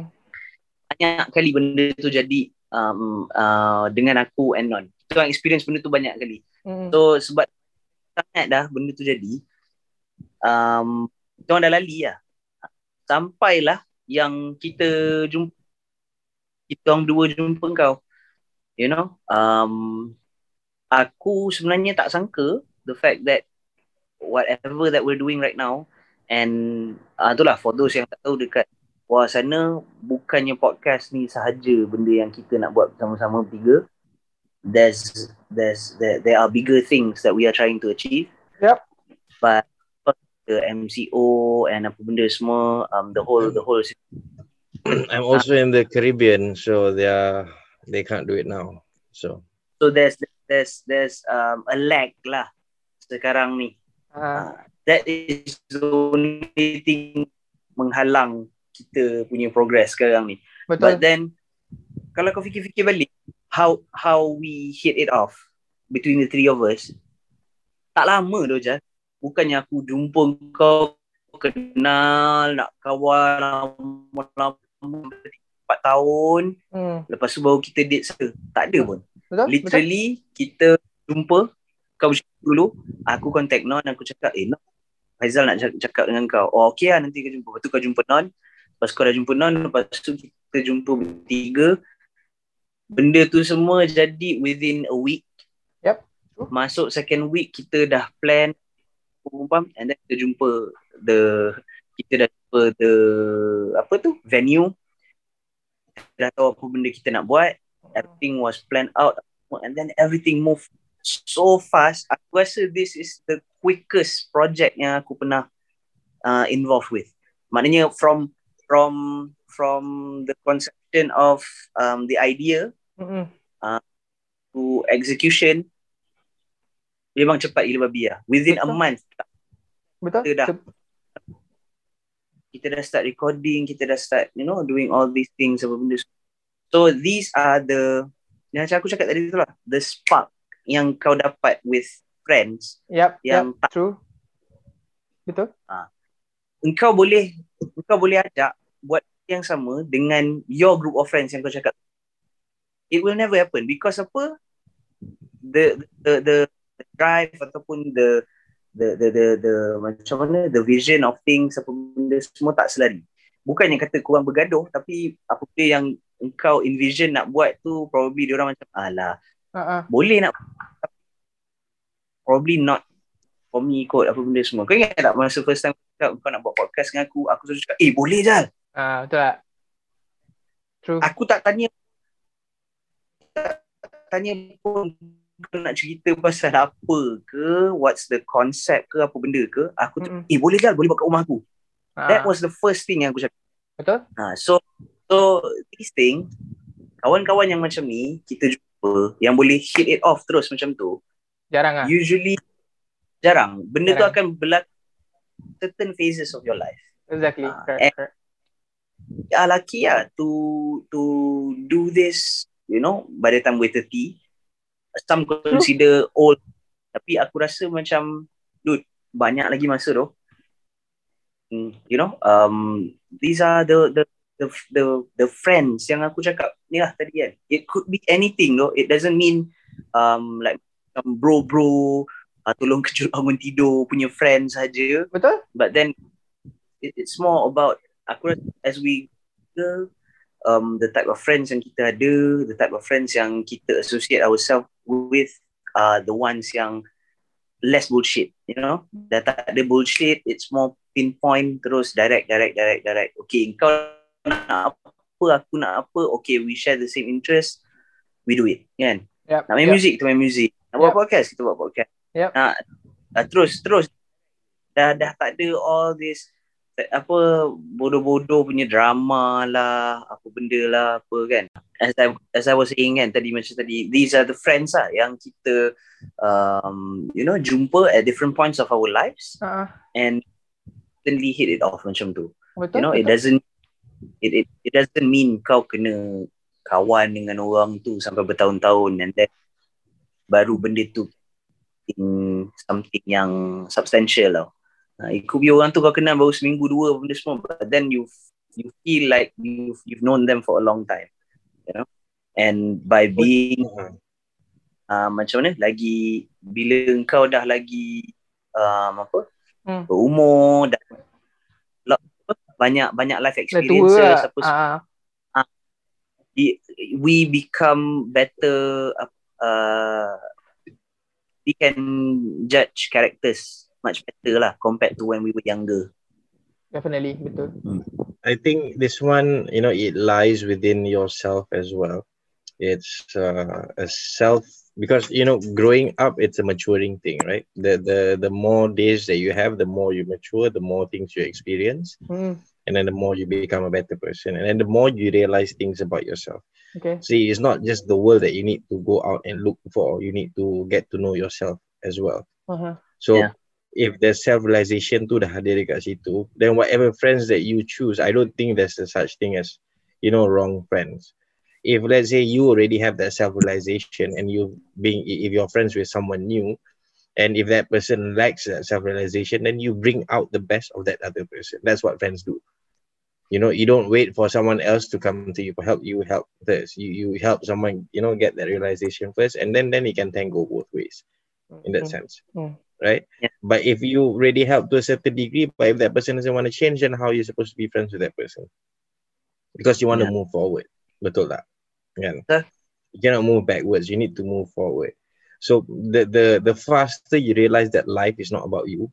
Banyak kali benda tu jadi um, uh, dengan aku and non. Kita orang experience benda tu banyak kali. Hmm, So sebab sangat dah benda tu jadi um, kita orang dah lali lah. Sampailah yang kita jumpa kita orang dua jumpa kau. You know, um, aku sebenarnya tak sangka the fact that whatever that we're doing right now and uh, itulah for those yang tak tahu dekat luar sana bukannya podcast ni sahaja benda yang kita nak buat bersama-sama bertiga there's there's there, there are bigger things that we are trying to achieve Yep. but the MCO and apa benda semua um the whole the whole I'm also in the Caribbean, so they are they can't do it now. So so there's there's there's um a lag lah sekarang ni ah. that is the only thing menghalang kita punya progress sekarang ni. Betul. But then kalau kau fikir-fikir balik how how we hit it off between the three of us tak lama tu je. Bukannya aku jumpa kau kenal nak kawan lama-lama 4 tahun Hmm. lepas tu baru kita date satu. Tak ada pun. Betul? Literally kita jumpa kau bercakap dulu aku contact Non aku cakap eh Non Faizal nak cak- cakap dengan kau oh okay lah nanti kita jumpa lepas tu kau jumpa Non lepas kau dah jumpa Non lepas tu kita jumpa bertiga benda tu semua jadi within a week Yep. Masuk second week kita dah plan pum, and then kita jumpa the kita dah jumpa the apa tu? Venue. Dah tahu apa benda kita nak buat. Everything was planned out. And then everything move so fast. Aku rasa this is the quickest project yang aku pernah uh, involved with. Maknanya from from from the conception of um, the idea Mm-mm. to execution memang cepat gila babi lah within a Betul. month Betul? Kita dah. Kita dah start recording, kita dah start, you know, doing all these things apa benda. So these are the yang macam aku cakap tadi tu lah, the spark yang kau dapat with friends Yep, yang yep, tak true. Betul? engkau boleh engkau boleh ajak buat yang sama dengan your group of friends yang kau cakap. It will never happen because apa? The the, the drive ataupun the the the the the macam mana the vision of things apa benda semua tak selari. Bukannya kata kurang bergaduh tapi apa benda yang engkau envision nak buat tu probably dia orang macam alah Uh-uh. boleh nak probably not for me kot apa benda semua. Kau ingat tak masa first time kau, kau nak buat podcast dengan aku, aku selalu cakap, eh boleh Jal. Ah, betul tak? True. Aku tak tanya tak tanya pun kau nak cerita pasal apa ke, what's the concept ke, apa benda ke. Aku tu, Mm-mm. eh boleh Jal, boleh buat kat rumah aku. Ah, That was the first thing yang aku cakap. Betul? Ha, so, so this thing, kawan-kawan yang macam ni, kita jumpa, yang boleh hit it off terus macam tu, Jarang ah. usually jarang. Benda tu Jarang. akan berlaku certain phases of your life. Exactly. Ah, Correct, and- correct. Ya lucky lah to to do this, you know, by the time we're 30. Some consider old. Tapi aku rasa macam, dude, banyak lagi masa tu. Hmm, You know, um, these are the the the the, the friends yang aku cakap ni lah tadi kan. It could be anything though. It doesn't mean um like um, bro bro uh, tolong kejut bangun tidur punya friends saja. Betul? But then it, it's more about aku rasa as we go, um, the type of friends yang kita ada, the type of friends yang kita associate ourselves with are the ones yang less bullshit, you know? Dah tak ada bullshit, it's more pinpoint terus direct, direct, direct, direct. Okay, kau nak apa, aku nak apa, okay, we share the same interest, we do it, kan? Yep. Nak main yep. music, kita main music. Nak buat Yep. podcast, kita buat podcast. Yep. Nak, uh, terus, terus. Dah, dah tak ada all this apa bodoh-bodoh punya drama lah, apa benda lah, apa kan. As I, as I was saying kan tadi macam tadi, these are the friends lah yang kita um, you know jumpa at different points of our lives ah. and suddenly hit it off macam tu. betul. You know, it betul. doesn't it, it it doesn't mean kau kena kawan dengan orang tu sampai bertahun-tahun and then baru benda tu in something yang substantial lah. Uh, it could be orang tu kau kenal baru seminggu dua benda semua but then you you feel like you've you've known them for a long time. You know? And by being uh, macam mana lagi bila engkau dah lagi um, apa Hmm. berumur dah apa, banyak banyak life Dah tua experiences lah. apa Ah, semua, we become better uh, we can judge characters much better lah compared to when we were younger definitely. Betul. I think this one, you know, it lies within yourself as well. It's uh, a self because you know, growing up, it's a maturing thing, right? The the the more days that you have, the more you mature, the more things you experience, Hmm. and then the more you become a better person, and then the more you realize things about yourself. Okay. See, it's not just the world that you need to go out and look for. You need to get to know yourself as well. Uh-huh. So Yeah. If there's self-realization tu dah ada dekat situ, then whatever friends that you choose, I don't think there's a such thing as, you know, wrong friends. If let's say you already have that self-realization and you being if you're friends with someone new, and if that person lacks that self-realization, then you bring out the best of that other person. That's what friends do. You know, you don't wait for someone else to come to you for help. You help this. You you help someone, you know, get that realization first, and then then it can tango both ways in that sense, Mm. Right? Yeah. But if you already help to a certain degree, but if that person doesn't want to change, then how are you supposed to be friends with that person? Because you want to move forward, betul tak? Kan? Betul. You cannot move backwards. You need to move forward. So the the the faster you realize that life is not about you,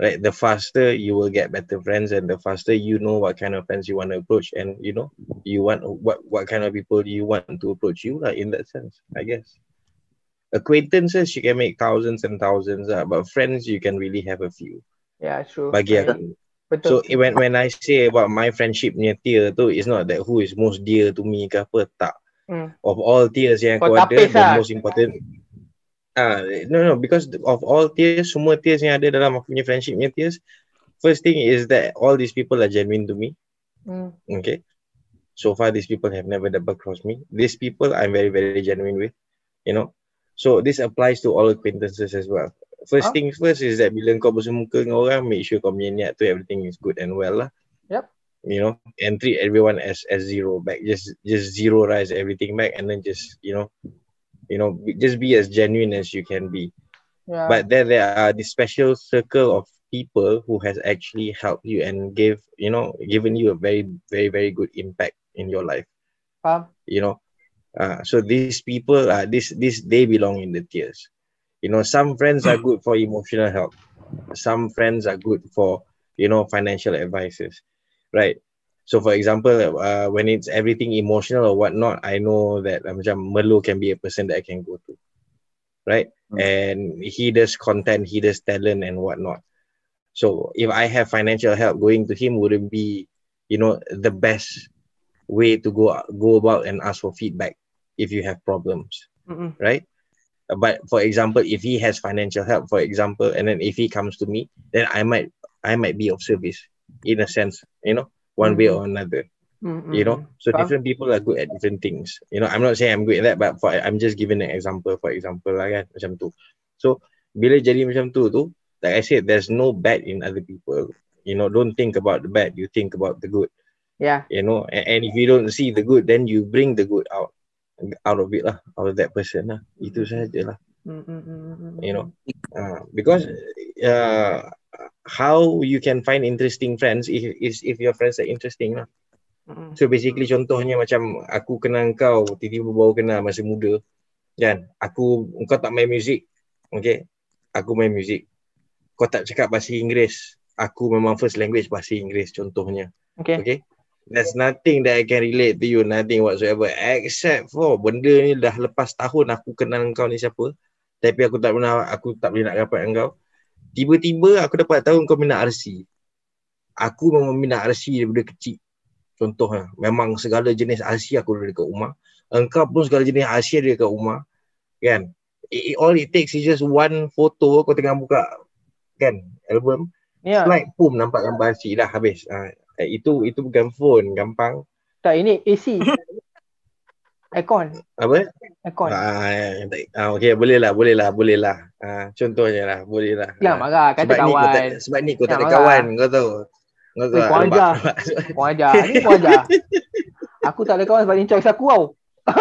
right the faster you will get better friends and the faster you know what kind of friends you want to approach and you know you want what what kind of people you want to approach you like in that sense i guess acquaintances you can make thousands and thousands uh, but friends you can really have a few Yeah, true. bagi aku Betul. So when when I say about my friendship punya tier tu it's not that who is most dear to me ke apa tak. Hmm. Of all tiers yang Kau kau ada tapis the lah. most important ah no no because of all tiers semua tiers yang ada dalam aku punya friendship punya tiers first thing is that all these people are genuine to me Hmm. okay so far these people have never double crossed me these people I'm very very genuine with you know so this applies to all acquaintances as well first Huh? things first is that bila kau bersemuka dengan orang make sure kau punya niat tu everything is good and well lah Yep. you know and treat everyone as as zero back just just zero rise everything back and then just you know you know just be as genuine as you can be Yeah. but then there are this special circle of people who has actually helped you and gave you know given you a very very very good impact in your life Faham? you know uh, so these people uh, this this they belong in the tears. you know some friends are good for emotional help. Some friends are good for you know financial advices. Right. So for example uh, when it's everything emotional or whatnot i know that uh, macam Merlo can be a person that i can go to. Right? Hmm. and he does content he does talent and whatnot. So if i have financial help going to him wouldn't be you know the best way to go go about and ask for feedback if you have problems Mm-mm. right? Uh, but for example if he has financial help for example and then if he comes to me then i might i might be of service in a sense you know one way or another Mm-mm. you know? So different people are good at different things. You know i'm not saying i'm good at that but for i'm just giving an example for example lah kan macam tu. So bila jadi macam tu tu like i said there's no bad in other people. You know don't think about the bad you think about the good. Yeah. you know and, and if you don't see the good then you bring the good out out of it lah out of that person lah. Itu sajalah. Mm-mm. you know uh, because uh, how you can find interesting friends if, is if your friends are interesting lah. Mm-mm. So basically contohnya macam aku kenal kau tiba-tiba baru kenal masa muda kan? Aku kau tak main muzik okay? Aku main muzik kau tak cakap bahasa Inggeris. Aku memang first language bahasa Inggeris contohnya Okay. okay there's nothing that I can relate to you nothing whatsoever except for benda ni dah lepas tahun aku kenal kau ni siapa tapi aku tak pernah aku tak boleh nak dapat dengan kau tiba-tiba aku dapat tahu kau minat RC aku memang minat RC daripada kecil Contohnya, memang segala jenis RC aku ada dekat rumah. Engkau pun segala jenis RC ada dekat rumah. Kan? It, it- all it takes is just one photo kau tengah buka kan album Ya. slide pum nampak gambar RC dah habis. Ha, itu itu bukan phone gampang. Tak ini AC. Aircon. Apa? Aircon. Ah, ah, okay, boleh lah, boleh lah, boleh lah. Ah, contohnya lah, boleh lah. Jangan Ah, marah. Kata sebab ni kau tak, kawan. sebab ni kau tak ada marah. kawan, kau tahu. Kau tahu. Eh, kau nampak? ajar. Kau ajar. Ni kau ajar. Aku tak ada kawan sebab ni choice aku tau.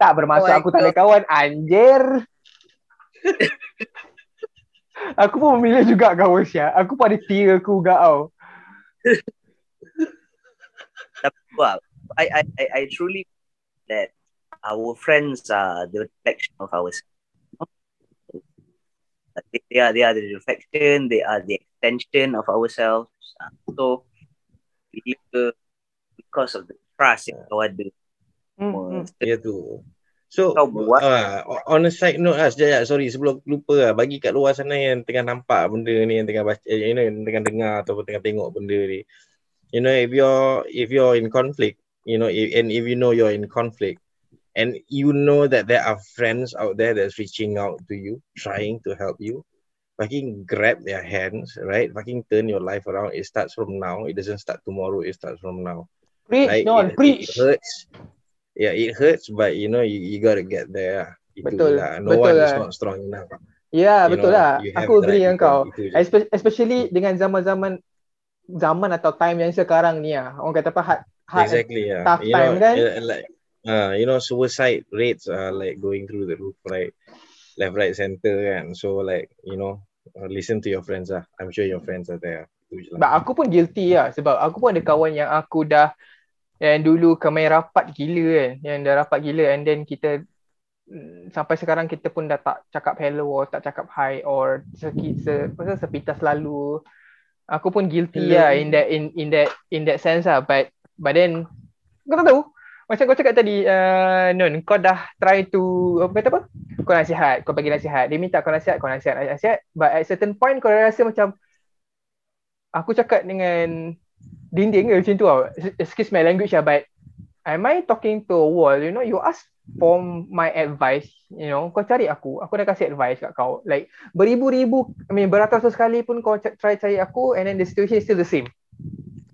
tak bermaksud Oh aku tak ada kawan. Anjir. Aku pun memilih juga kawan Syah. Aku pun ada tier aku juga tau. Tapi well, I, I I I truly that our friends are the reflection of ourselves. They are they are the reflection. They are the extension of ourselves. Uh, So bila because of the trust yang kau ada, Hmm, semua, hmm. Ya tu. So Kau buat. uh, on a side note lah, sekejap, sorry sebelum aku lupa lah, bagi kat luar sana yang tengah nampak benda ni, yang tengah baca, you know, yang tengah dengar ataupun tengah tengok benda ni. You know, if you're if you're in conflict, you know, if, and if you know you're in conflict, and you know that there are friends out there that's reaching out to you, trying to help you, fucking grab their hands, right? Fucking turn your life around. It starts from now. It doesn't start tomorrow. It starts from now. Preach, Like, non, it, preach. it hurts. Yeah, it hurts, but you know, you, you gotta get there. Itu Betul, lah. No betul one lah. is not strong enough. Ya, You betul know, lah. Aku agree dengan kau. Especially dengan zaman-zaman zaman atau time yang sekarang ni lah. Orang kata apa hard, hard Exactly, yeah. tough You time know, kan? uh, like, uh, you know, suicide rates are like going through the roof, right? Left, right, center, and so like, you know, uh, listen to your friends lah. I'm sure your friends are there. Lah. aku pun guilty lah sebab aku pun ada kawan yang aku dah yang dulu kami rapat gila kan. Yang dah rapat gila and then kita mm, sampai sekarang kita pun dah tak cakap hello or tak cakap hi or sekit se, apa sepintas lalu. Aku pun guilty Hello. lah in that in in that in that sense lah. But but then kau tak tahu. Macam kau cakap tadi uh, Nun kau dah try to apa kata apa? Kau nasihat kau bagi nasihat. Dia minta kau nasihat kau nasihat nasihat. But at certain point kau rasa macam aku cakap dengan dinding ke macam tu tau. Excuse my language lah but am I talking to a wall? You know you ask for my advice you know. Kau cari aku. Aku dah kasih advice kat kau. Like beribu-ribu I mean beratus sekali pun kau try cari aku and then the situation is still the same.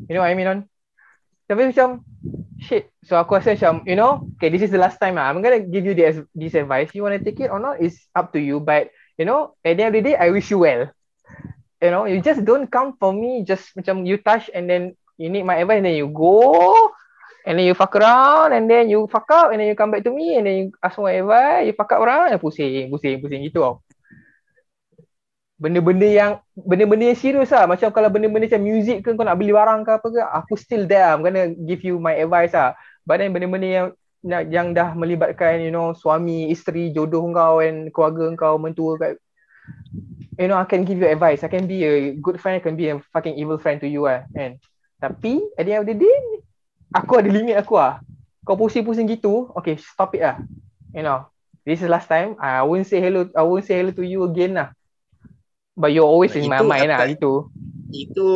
You know what I mean on tapi macam shit. So aku rasa macam you know okay this is the last time lah. I'm gonna give you this, this advice. You want to take it or not is up to you. But you know at the end of the day I wish you well. You know you just don't come for me just macam you touch and then you need my advice and then you go and then you fuck around and then you fuck up and then you come back to me and then you ask my advice you fuck up orang and pusing pusing pusing gitu tau. Benda-benda yang benda-benda yang serius lah. Macam kalau benda-benda macam music ke kau nak beli barang ke apa ke aku still there I'm gonna give you my advice lah. But then benda-benda yang yang, dah melibatkan you know suami isteri jodoh kau and keluarga kau mentua kat you know I can give you advice. I can be a good friend I can be a fucking evil friend to you lah kan tapi at the end of the day aku ada limit aku lah kau pusing-pusing gitu okay stop it lah you know this is last time I won't say hello I won't say hello to you again lah but you're always in my Itu mind lah gitu Itu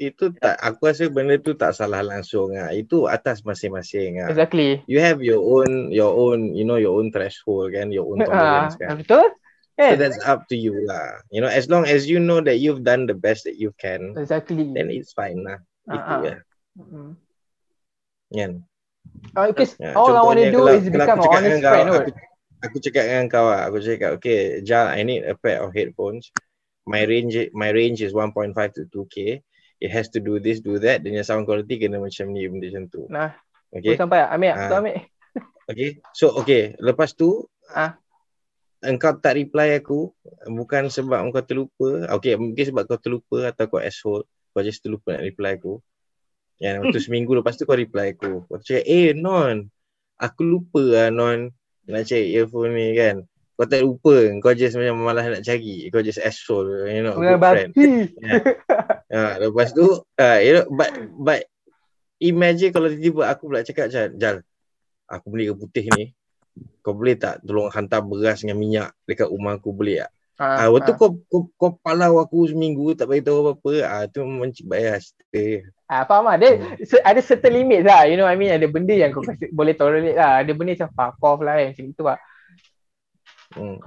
itu tak aku rasa benda tu tak salah langsung ah. Itu atas masing-masing ah. exactly You have your own your own you know your own threshold kan, your own Ah, tolerance kan. betul So kan that's up to you lah. You know, as long as you know that you've done the best that you can, exactly then it's fine lah. Itu. Mm. Kan? Uh, because Ya, all I want to contohnya do kalau- is become an honest dengan kau, friend. Aku, aku cakap dengan kau lah. Aku cakap, okay, Jal, I need a pair of headphones. My range my range is 1.5 to 2K. It has to do this, do that. Dan sound quality kena macam ni, benda macam tu. Nah, Okay? okay. sampai ambil, Ah. tu ambil. Okay. So, okay. Lepas tu, Ah. engkau tak reply aku bukan sebab engkau terlupa. Okay, mungkin sebab kau terlupa atau kau asshole. Kau just terlupa nak reply aku. Yang waktu seminggu lepas tu kau reply aku. Kau cakap, eh Non, aku lupa lah Non nak cari earphone ni kan. Kau tak lupa, kau just macam malas nak cari. Kau just asshole, you know, good friend. babi. Ha, lepas tu, uh, you know, but, but imagine kalau tiba-tiba aku pula cakap macam, Jal, aku beli ke putih ni, kau boleh tak tolong hantar beras dengan minyak dekat rumah aku boleh tak? Ah, Ah, waktu ah. kau, kau kau palau aku seminggu tak bagi tahu apa-apa, ah tu mencik bias. Eh, Ah, faham lah. Dia se- ada certain limit lah. You know what I mean? Ada benda yang kau kasi, boleh tolerate lah. Ada benda macam fuck off lah kan. Macam itu lah. Hmm.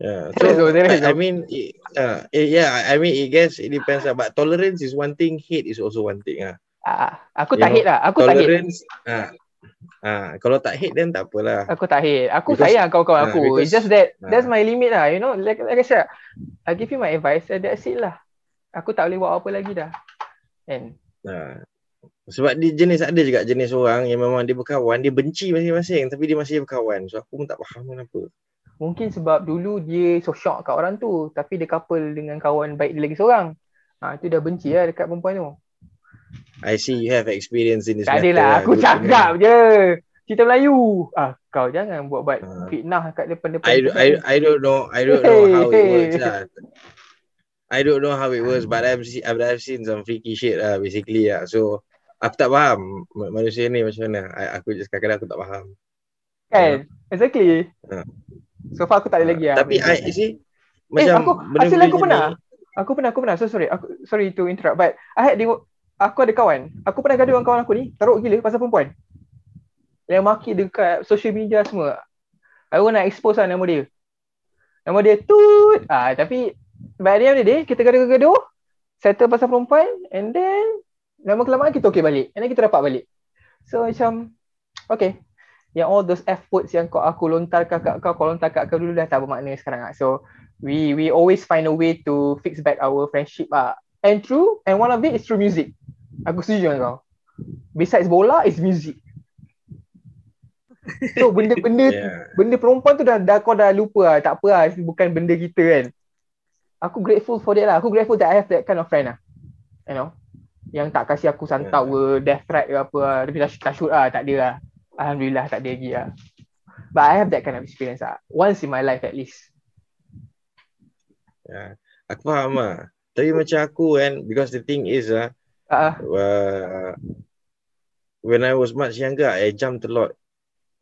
Yeah, so I, I mean, it, uh, it, yeah, I mean, it guess it depends lah. But tolerance is one thing, hate is also one thing ah. Ah, aku You tak know, hate lah. Aku tak hate. Tolerance, ah, ah, kalau tak hate then tak apalah. Aku tak hate. Aku Because- sayang kawan-kawan ah, aku. It's because- just that ah. that's my limit lah. You know, like, like I said, I give you my advice and that's it lah. Aku tak boleh buat apa lagi dah. And Ha. Sebab dia jenis ada juga jenis orang yang memang dia berkawan, dia benci masing-masing tapi dia masih berkawan. So aku pun tak faham kenapa. mungkin sebab dulu dia so shock kat orang tu. Tapi dia couple dengan kawan baik dia lagi seorang. Ha, tu dah benci lah dekat perempuan tu. I see you have experience in this Tak matter adalah, aku Good to cakap je. Cerita Melayu. Ah, kau jangan buat-buat Ah. fitnah kat depan-depan. I, I, I don't know I don't know how it works lah. I don't know how it works but I've seen, I've, I've seen some freaky shit lah basically lah. So aku tak faham ma- manusia ni macam mana. I, aku just kadang-kadang aku tak faham. Kan? Exactly. Ah. So far aku tak ada lagi lah. Tapi I you see Eh, macam aku, benda-benda aku pernah. ni, Aku pernah, aku pernah. So sorry. Aku, sorry to interrupt. But I had di, aku ada kawan. Aku pernah gaduh dengan kawan aku ni. Teruk gila pasal perempuan. Yang maki dekat social media semua. Aku nak expose lah nama dia. Nama dia Tut. Ah, tapi by the end of the kita gaduh-gaduh. Settle pasal perempuan. And then, lama kelamaan kita okay balik. And then kita dapat balik. So macam, okay. Yang all those F words yang kau aku lontarkan kat kau, kau lontar kat kau dulu dah tak bermakna sekarang lah. So, we we always find a way to fix back our friendship ah. And true, and one of it is through music. Aku setuju dengan kau. Besides bola is music. So benda-benda Yeah. benda perempuan tu dah, dah kau dah lupa lah. Tak apa lah. Bukan benda kita kan. Aku grateful for that lah. Aku grateful that I have that kind of friend lah. You know. Yang tak kasih aku santau ke, death threat ke apa lah. Tapi tak, tak shoot lah. Tak ada lah. Alhamdulillah tak ada lagi lah. but I have that kind of experience ah. Once in my life at least. Ya. Aku faham lah. Tapi macam aku kan, because the thing is ah, Uh, when I was much younger, I jumped a lot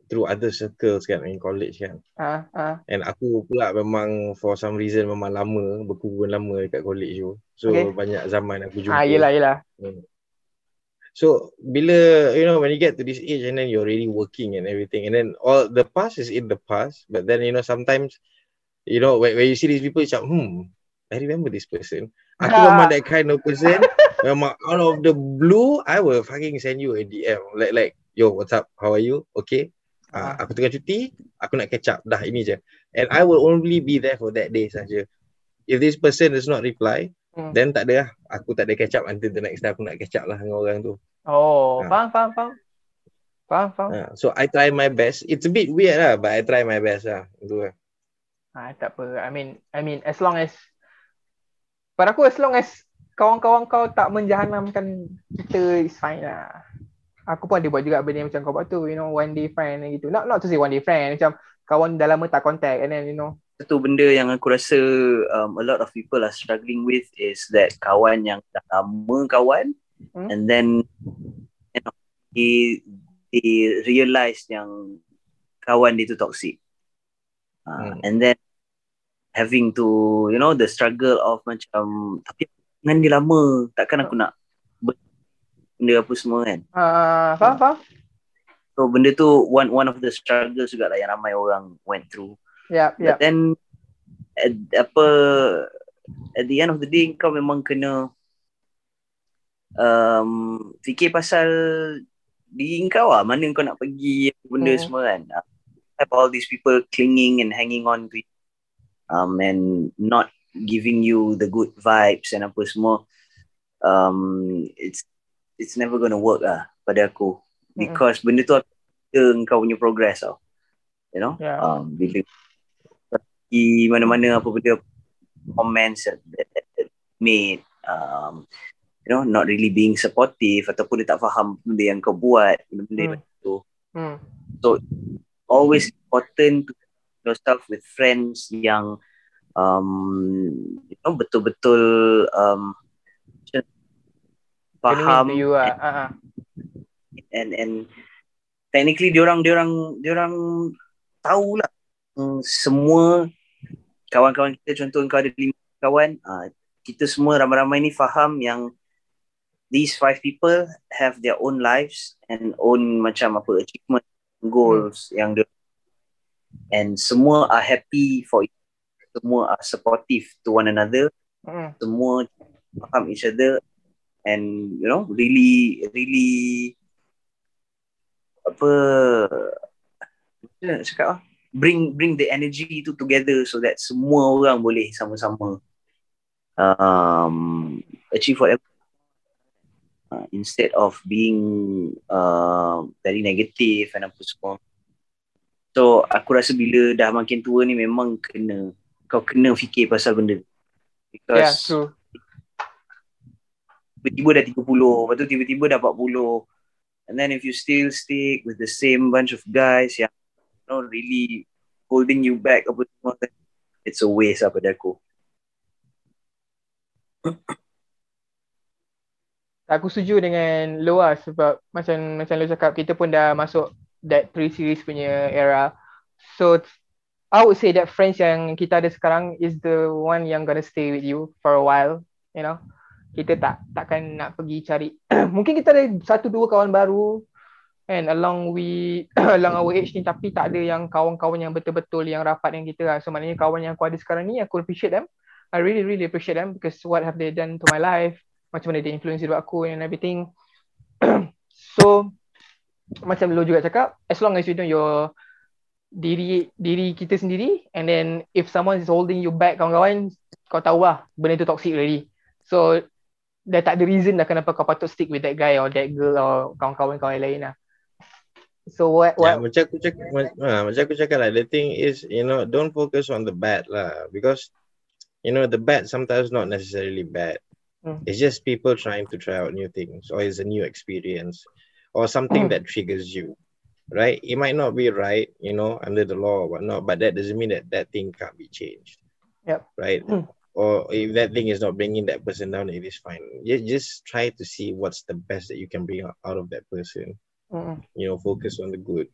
through other circles kan in college kan. ah, ah. And aku pula memang for some reason memang lama, berkurun lama dekat college tu. So Okay. banyak zaman aku jumpa. Ah, yelah, yelah. So bila you know when you get to this age and then you're already working and everything and then all the past is in the past but then you know sometimes you know when, when you see these people you macam hmm I remember this person. Aku memang that kind of person. memang out of the blue I will fucking send you a DM like like yo what's up how are you okay uh, Ah. aku tengah cuti aku nak catch up dah ini je and I will only be there for that day saja. If this person does not reply Hmm. then tak ada lah. Aku tak ada catch up until the next time aku nak catch up lah dengan orang tu. Oh, Ah. faham, faham, faham. Faham, faham. Uh, so I try my best. It's a bit weird lah, but I try my best lah. Itu lah. Ah, tak apa. I mean, I mean as long as pada aku as long as kawan-kawan kau tak menjahanamkan kita is fine lah. Aku pun ada buat juga benda macam kau buat tu, you know, one day friend gitu. Not not to say one day friend, macam kawan dah lama tak contact and then you know. Satu benda yang aku rasa um, a lot of people are struggling with is that kawan yang dah lama kawan Hmm. and then you know, they, they realise yang kawan dia tu toxic. Uh, Hmm. And then having to, you know, the struggle of macam tapi dengan dia lama, takkan aku nak benda apa semua kan. Ah, faham, faham. So benda tu one one of the struggles juga lah yang ramai orang went through. Yep, yep. But then at, apa at the end of the day kau memang kena um, fikir pasal diri kau lah mana kau nak pergi benda Hmm. semua kan Uh, have all these people clinging and hanging on to um, and not giving you the good vibes and apa semua um, it's it's never gonna work lah pada aku because benda tu akan kau punya progress tau you know Yeah. um, bila pergi mana-mana apa benda comments that, that, that made um, you know not really being supportive ataupun dia tak faham benda yang kau buat benda-benda Hmm. tu Hmm. always important to yourself with friends yang um, you know betul-betul um, faham you ah. Ah, ah. and and technically diorang diorang diorang tahulah mm, semua kawan-kawan kita contoh kau ada lima kawan uh, kita semua ramai-ramai ni faham yang these five people have their own lives and own macam apa achievement goals yang dia and semua are happy for each semua are supportive to one another. Hmm. semua faham each other and you know really really apa nak cakap ah? Bring bring the energy tu together so that semua orang boleh sama-sama um, achieve whatever. Uh, instead of being uh, very negative and apa semua. So aku rasa bila dah makin tua ni memang kena kau kena fikir pasal benda. Yeah, because true. tiba-tiba dah 30 lepas tu tiba-tiba dah 40 and then if you still stick with the same bunch of guys yang you know really holding you back apa semua then it's a waste lah pada aku Aku setuju dengan lo lah sebab macam macam lo cakap kita pun dah masuk that 3 series punya era. So I would say that friends yang kita ada sekarang is the one yang gonna stay with you for a while, you know. Kita tak takkan nak pergi cari mungkin kita ada satu dua kawan baru and along we along our age ni tapi tak ada yang kawan-kawan yang betul-betul yang rapat dengan kita lah. So maknanya kawan yang aku ada sekarang ni aku appreciate them. I really really appreciate them because what have they done to my life macam mana dia influence hidup aku and everything. so macam lo juga cakap, as long as you know your diri diri kita sendiri and then if someone is holding you back kawan-kawan, kau tahu lah benda tu toxic already. So dah tak ada reason dah kenapa kau patut stick with that guy or that girl or kawan-kawan kau yang lain lah. So what what macam aku cakap, ha, macam aku cakap lah, the thing is, you know, don't focus on the bad lah. Because, you know, the bad sometimes not necessarily bad. Hmm. It's just people trying to try out new things or it's a new experience or something Hmm. that triggers you. Right? It might not be right, you know, under the law or whatnot, but that doesn't mean that that thing can't be changed. Yep. Right. Mm. Or if that thing is not bringing that person down, it is fine. You just try to see what's the best that you can bring out of that person. Mm-mm. You know, focus on the good.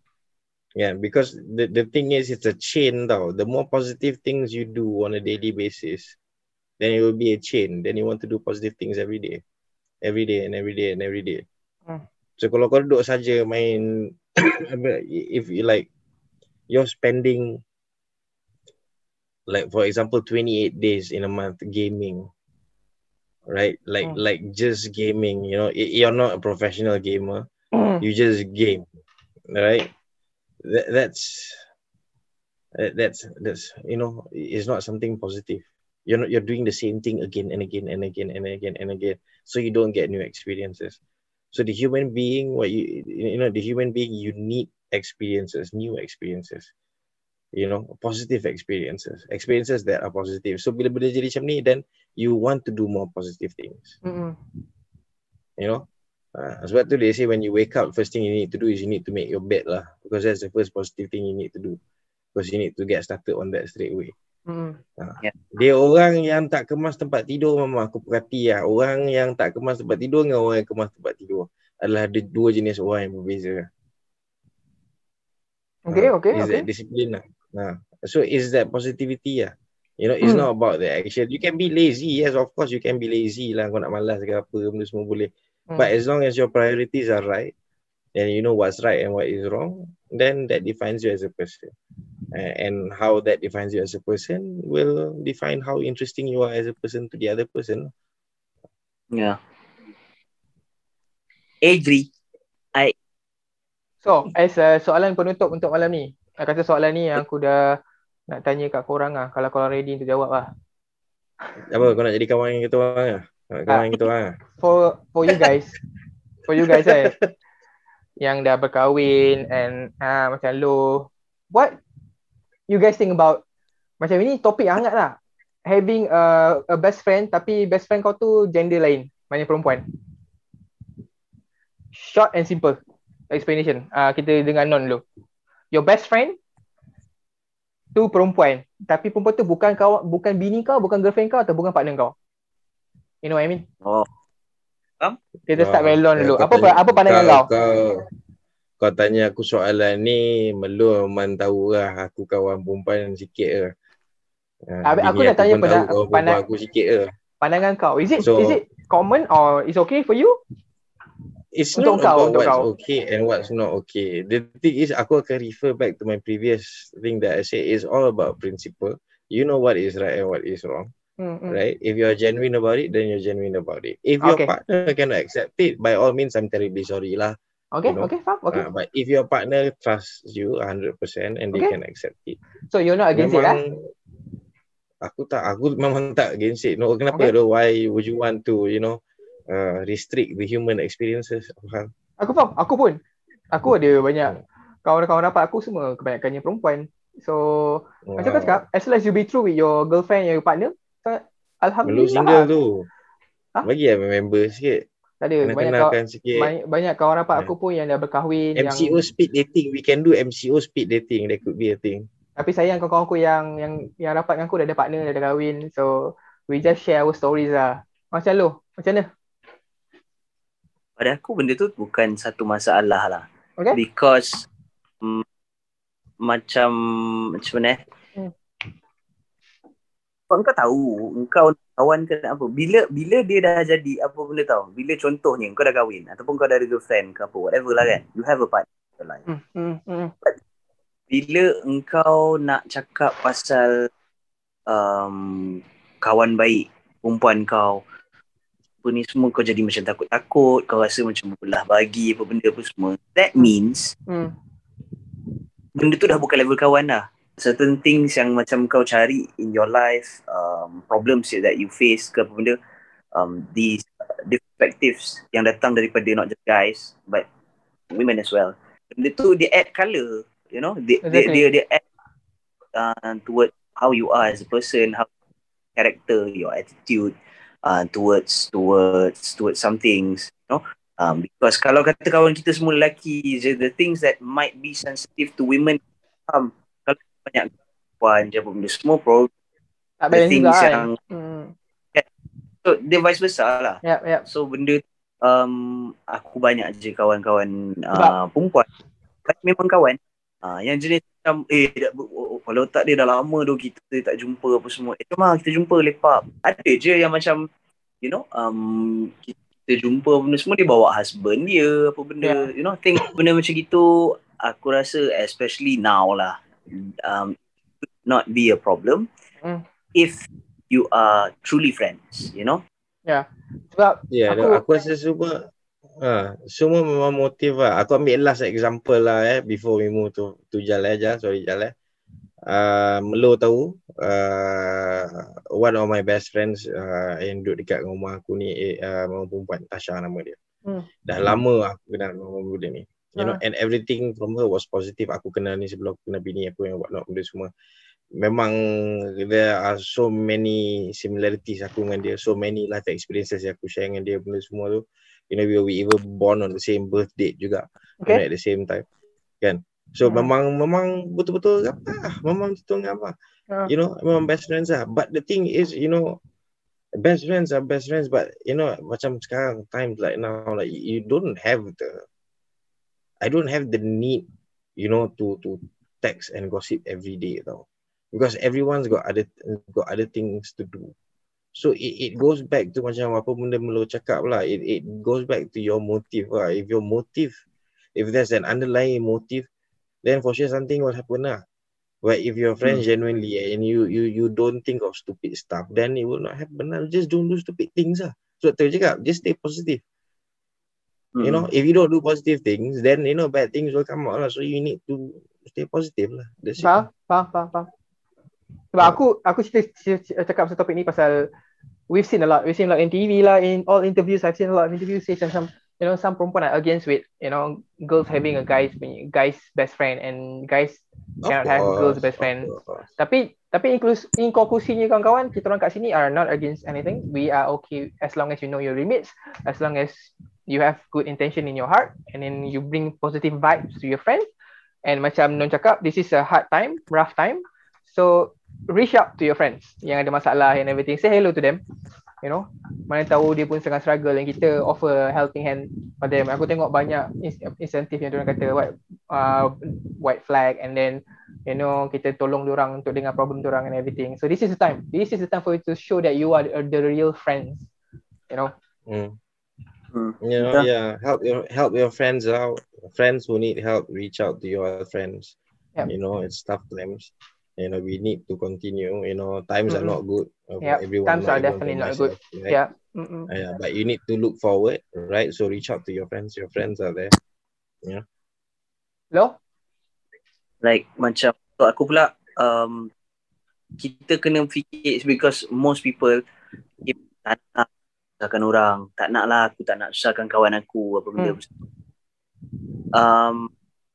Yeah, because the, the thing is, it's a chain though. The more positive things you do on a daily basis, then it will be a chain. Then you want to do positive things every day. Every day and every day and every day. Hmm. So kalau kau duduk saja main if you like you're spending like for example 28 days in a month gaming right? Like Hmm. like just gaming you know? You're not a professional gamer. Mm. you just game right? That, that's that's that's you know it's not something positive. You're not you're doing the same thing again and again and again and again and again. So you don't get new experiences so the human being what you you know the human being you need experiences new experiences you know positive experiences experiences that are positive. So bila benda jadi macam ni then you want to do more positive things. Mm-mm. you know? Uh, sebab tu they say when you wake up first thing you need to do is you need to make your bed lah. Because that's the first positive thing you need to do. Because you need to get started on that straight away Mm-mm. dia orang yang tak kemas tempat tidur mama aku perhati lah orang yang tak kemas tempat tidur dengan orang yang kemas tempat tidur adalah ada dua jenis orang yang berbeza Okay, Ah, okay, is okay. that discipline lah nah. so is that positivity lah you know it's Hmm. not about the action you can be lazy yes of course you can be lazy lah kau nak malas ke apa benda semua boleh Mm. But as long as your priorities are right, and you know what's right and what is wrong, then that defines you as a person. Uh, and how that defines you as a person will define how interesting you are as a person to the other person. Yeah. Agree. So, as a soalan penutup untuk malam ni. Aku kata soalan ni yang aku dah nak tanya kat korang lah. Kalau korang ready untuk jawab lah. Apa kau nak jadi kawan dengan kita orang ah? Nak kawan dengan kita orang ah? For for you guys. for you guys eh. yang dah berkahwin and ah macam lo. What you guys think about macam ini topik hangat lah. Having a, a best friend tapi best friend kau tu gender lain. Maknanya perempuan. Short and simple explanation. Ah kita dengan non dulu. Your best friend tu perempuan. Tapi perempuan tu bukan kau bukan bini kau, bukan girlfriend kau atau bukan partner kau. You know what I mean? Oh. Kita start melon dulu. Apa apa pandangan kau? kau? Kau tanya aku soalan ni, melu memang tahu lah aku kawan perempuan sikit ke. Habis aku nak tanya pada- pandang- aku sikit ke. Pandangan kau. Is it So- is it common or is okay for you? It's Untuk not kau, about what's kau. okay and what's not okay. The thing is, aku akan refer back to my previous thing that I said. It's all about principle. You know what is right and what is wrong, Hmm, hmm. right? If you're genuine about it, then you're genuine about it. If your partner cannot accept it, by all means, I'm terribly sorry lah. Okay, you know. okay, faham. Okay. Uh, but if your partner trusts you 100% and they Okay. can accept it, So you're not against it lah? aku tak, aku memang tak against it. No, kenapa Okay. though? Why would you want to, you know, uh, restrict the human experiences? Faham? Aku faham. Aku pun. Aku ada banyak kawan-kawan rapat aku semua kebanyakannya perempuan. So macam kau Wow. cakap, as long as you be true with your girlfriend, your partner, so, Belum Alhamdulillah. single tu. Ha? Bagi lah member sikit. Tak ada. Kena Banyak, kawan, sikit. banyak, banyak kawan rapat Ya. aku pun yang dah berkahwin. MCO yang, speed dating. We can do MCO speed dating. That could be a thing. tapi sayang kawan-kawan aku yang yang yang rapat dengan aku dah ada partner, dah ada kahwin. So we just share our stories lah. Macam lo, macam mana? Pada aku benda tu bukan satu masalah lah. Okay. Because mm, macam macam mana eh? Hmm. Kau kau tahu engkau kawan ke apa bila bila dia dah jadi apa benda tahu bila contohnya kau dah kahwin ataupun kau dah ada girlfriend ke apa whatever lah kan you have a partner in your life hmm, hmm. bila engkau nak cakap pasal um, kawan baik perempuan kau apa ni semua kau jadi macam takut-takut kau rasa macam belah bagi apa benda apa semua that means hmm. benda tu dah bukan level kawan dah certain things yang macam kau cari in your life um, problems that you face ke apa benda um, these uh, perspectives yang datang daripada not just guys but women as well. Benda tu dia add colour you know? Dia Exactly. dia, dia, dia add uh, toward how you are as a person how character your attitude uh, towards towards towards some things you know? Um, because kalau kata kawan kita semua lelaki, the, things that might be sensitive to women, um, banyak perempuan je apa benda semua, probably Tak the balance things juga kan. yang Hmm. so dia vice versa lah. Yep, yep. So benda um, aku banyak je kawan-kawan uh, perempuan. Kan memang kawan. Uh, yang jenis macam eh dah, oh, oh, kalau tak dia dah lama tu kita tak jumpa apa semua. Eh jom lah kita jumpa lepak. Ada je yang macam you know um, kita jumpa benda semua dia bawa husband dia apa benda Yeah. you know think benda macam gitu aku rasa especially now lah um, not be a problem Mm. if you are truly friends you know Sebab Ya, Aku- aku, aku rasa semua ha, semua memang motif lah. Aku ambil last example lah eh before we move to to Jal eh, Jal. Sorry Jal eh. Uh, Melo tahu uh, one of my best friends uh, yang duduk dekat rumah aku ni eh, uh, perempuan Tasha nama dia. Hmm. Dah lama aku kenal muda ni. You know, Ah. and everything from her was positive. Aku kenal ni sebelum aku kenal bini aku yang whatnot benda semua. Memang there are so many similarities aku dengan dia, so many life experiences yang aku share dengan dia benda semua tu. You know, we, we even born on the same birth date juga Okay. you know, at the same time. Kan? So Hmm. memang memang betul-betul apa? lah. Memang betul dengan apa? Ah. You know, memang best friends lah. But the thing is, you know, best friends are best friends but you know macam sekarang times like now like you don't have the I don't have the need you know to to text and gossip every day tau. Because everyone's got other got other things to do. So it, it goes back to macam apa benda Melo cakap lah. It, it goes back to your motive lah. If your motive if there's an underlying motive then for sure something will happen lah. But if your friends genuinely and you you you don't think of stupid stuff then it will not happen lah. Just don't do stupid things lah. So tu cakap just stay positive you know if you don't do positive things then you know bad things will come out lah so you need to stay positive lah that's it Faham? Faham, faham, faham. Sebab aku aku cerita, cerita cakap pasal topik ni pasal we've seen a lot. We've seen a lot in TV lah, in all interviews. I've seen a lot of interviews say some, you know, some perempuan are against with, you know, girls having a guy's guy's best friend and guys cannot have girls best friend. Tapi tapi inklus, in konklusinya kawan-kawan, kita orang kat sini are not against anything. We are okay as long as you know your limits, as long as you have good intention in your heart and then you bring positive vibes to your friends. And macam Non cakap, this is a hard time, rough time. So reach out to your friends yang ada masalah and everything. Say hello to them. You know, mana tahu dia pun tengah struggle and kita offer helping hand for them. Aku tengok banyak ins- insentif yang diorang kata white uh, white flag and then you know kita tolong diorang untuk dengar problem diorang and everything. So this is the time. This is the time for you to show that you are the real friends. You know. Mm. Hmm. You know, yeah. Help your help your friends out. Friends who need help, reach out to your friends. Yep. You know, it's tough times. You know, we need to continue. You know, times are Mm-mm. not good. for Yep, Everyone, times are definitely not good. right? Yeah. Mm-mm. Yeah, but you need to look forward, right? So reach out to your friends. Your friends are there. Lo? like macam untuk aku pula um, kita kena fikir because most people if tak nak susahkan orang. Tak nak lah aku tak nak susahkan kawan aku apa benda Hmm. um,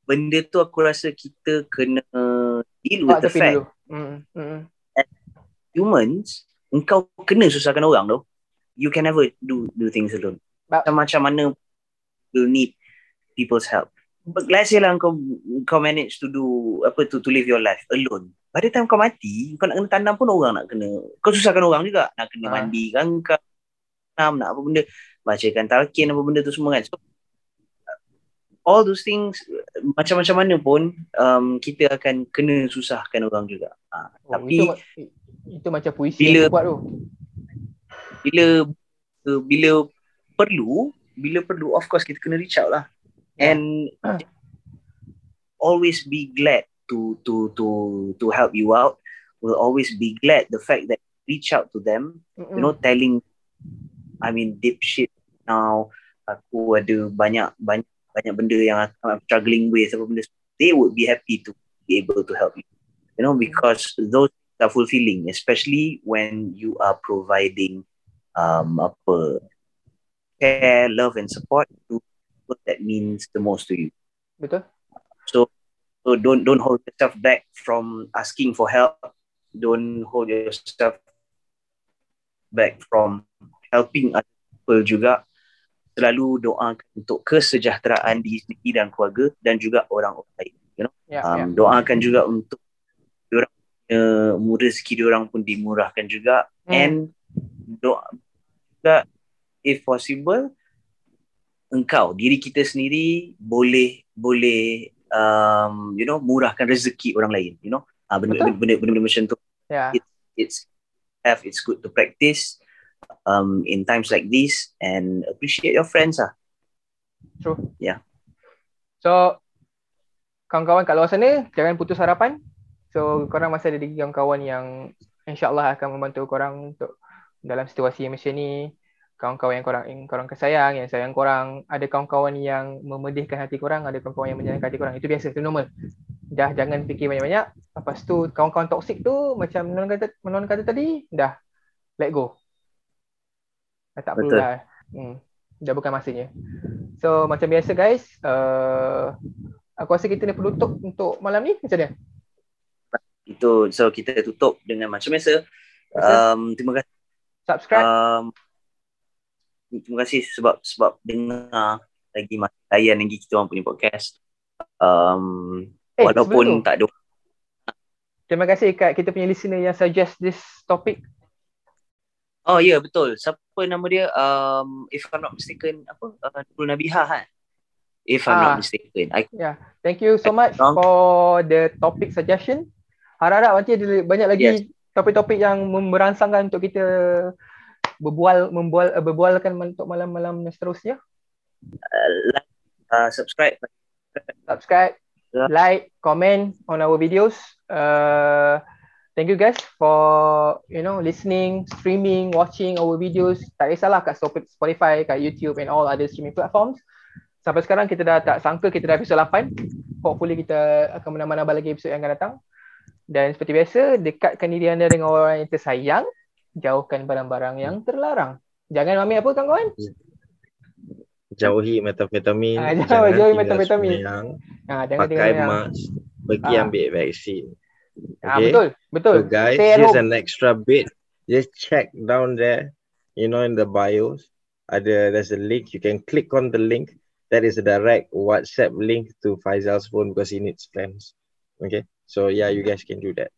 benda tu aku rasa kita kena deal with Buat the fact dulu. Mm, mm, humans engkau kena susahkan orang tu you can never do do things alone. But- macam mana you need people's help. But let's say lah kau kau manage to do apa to to live your life alone. The time kau mati kau nak kena tandam pun orang nak kena. Kau susahkan orang juga nak kena Ah. mandi kan kau nak nak apa benda bacakan talqin apa benda tu semua kan. So all those things macam-macam mana pun um, kita akan kena susahkan orang juga. Ha, Oh, tapi itu, itu macam puisi bila- buat tu. bila uh, bila perlu bila perlu of course kita kena reach out lah. And always be glad to to to to help you out. Will always be glad the fact that reach out to them Mm-mm. you know telling I mean deep shit now. Aku ada banyak banyak banyak benda yang I'm struggling with apa benda. They would be happy to be able to help you. You know because those are fulfilling especially when you are providing um apa care love and support to people that means the most to you. Betul? so so don't don't hold yourself back from asking for help. Don't hold yourself back from helping other people juga selalu doakan untuk kesejahteraan diri sendiri dan keluarga dan juga orang-orang lain. You know? Ya, Um, ya. doakan juga untuk diorang punya rezeki diorang pun dimurahkan juga Hmm. and doa juga if possible engkau diri kita sendiri boleh boleh um, you know murahkan rezeki orang lain you know ah benda benda benda, benda macam tu Ya. it's have it's good to practice um in times like this and appreciate your friends ah True. Ya. So kawan-kawan kat luar sana jangan putus harapan. So korang masih ada lagi kawan-kawan yang insya-Allah akan membantu korang untuk dalam situasi yang macam ni. Kawan-kawan yang korang yang korang kesayang, yang sayang korang, ada kawan-kawan yang memedihkan hati korang, ada kawan-kawan yang menyenangkan hati korang. Itu biasa, itu normal. Dah jangan fikir banyak-banyak. Lepas tu kawan-kawan toksik tu macam non kata non kata tadi, dah let go. Dah tak perlu dah. Hmm. Dah bukan masanya. So macam biasa guys, uh, aku rasa kita ni perlu tutup untuk malam ni macam mana? itu so kita tutup dengan macam biasa um terima kasih Subscribe. um, terima kasih sebab sebab dengar lagi layan lagi kita orang punya podcast um eh, walaupun tak ada terima kasih kat kita punya listener yang suggest this topic. Oh ya yeah, betul. Siapa nama dia? Um, if I'm not mistaken, apa? Uh, Nurul Nabiha kan? If I'm Ah. not mistaken. I, Thank you so much Wrong. for the topic suggestion. Harap-harap nanti ada banyak lagi Yes. topik-topik yang merangsangkan untuk kita berbual membual uh, berbualkan untuk malam-malam seterusnya. uh, like, uh, subscribe. Subscribe, like, comment on our videos. Uh, thank you guys for you know listening, streaming, watching our videos. Tak kisahlah kat Spotify, kat YouTube and all other streaming platforms. Sampai sekarang kita dah tak sangka kita dah episod 8. Hopefully kita akan menambah-nambah lagi episod yang akan datang. Dan seperti biasa, dekatkan diri anda dengan orang yang tersayang. Jauhkan barang-barang yang terlarang. Jangan ambil apa kawan-kawan? Jauhi metamfetamin. Ah, jangan jauhi sembahyang, Ha, jangan Pakai mask. Pergi Ah. ambil vaksin. Ha, Okay? betul, betul. So guys, Stay here's an extra bit. Just check down there, you know, in the bios. Ada there's a link. You can click on the link. That is a direct WhatsApp link to Faisal's phone because he needs friends. Okay. So yeah, you guys can do that.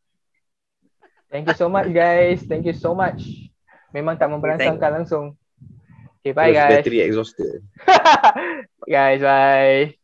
Thank you so much guys. Thank you so much. Memang tak memberansangkan langsung. Okay, bye Because guys. Battery exhausted. guys, bye.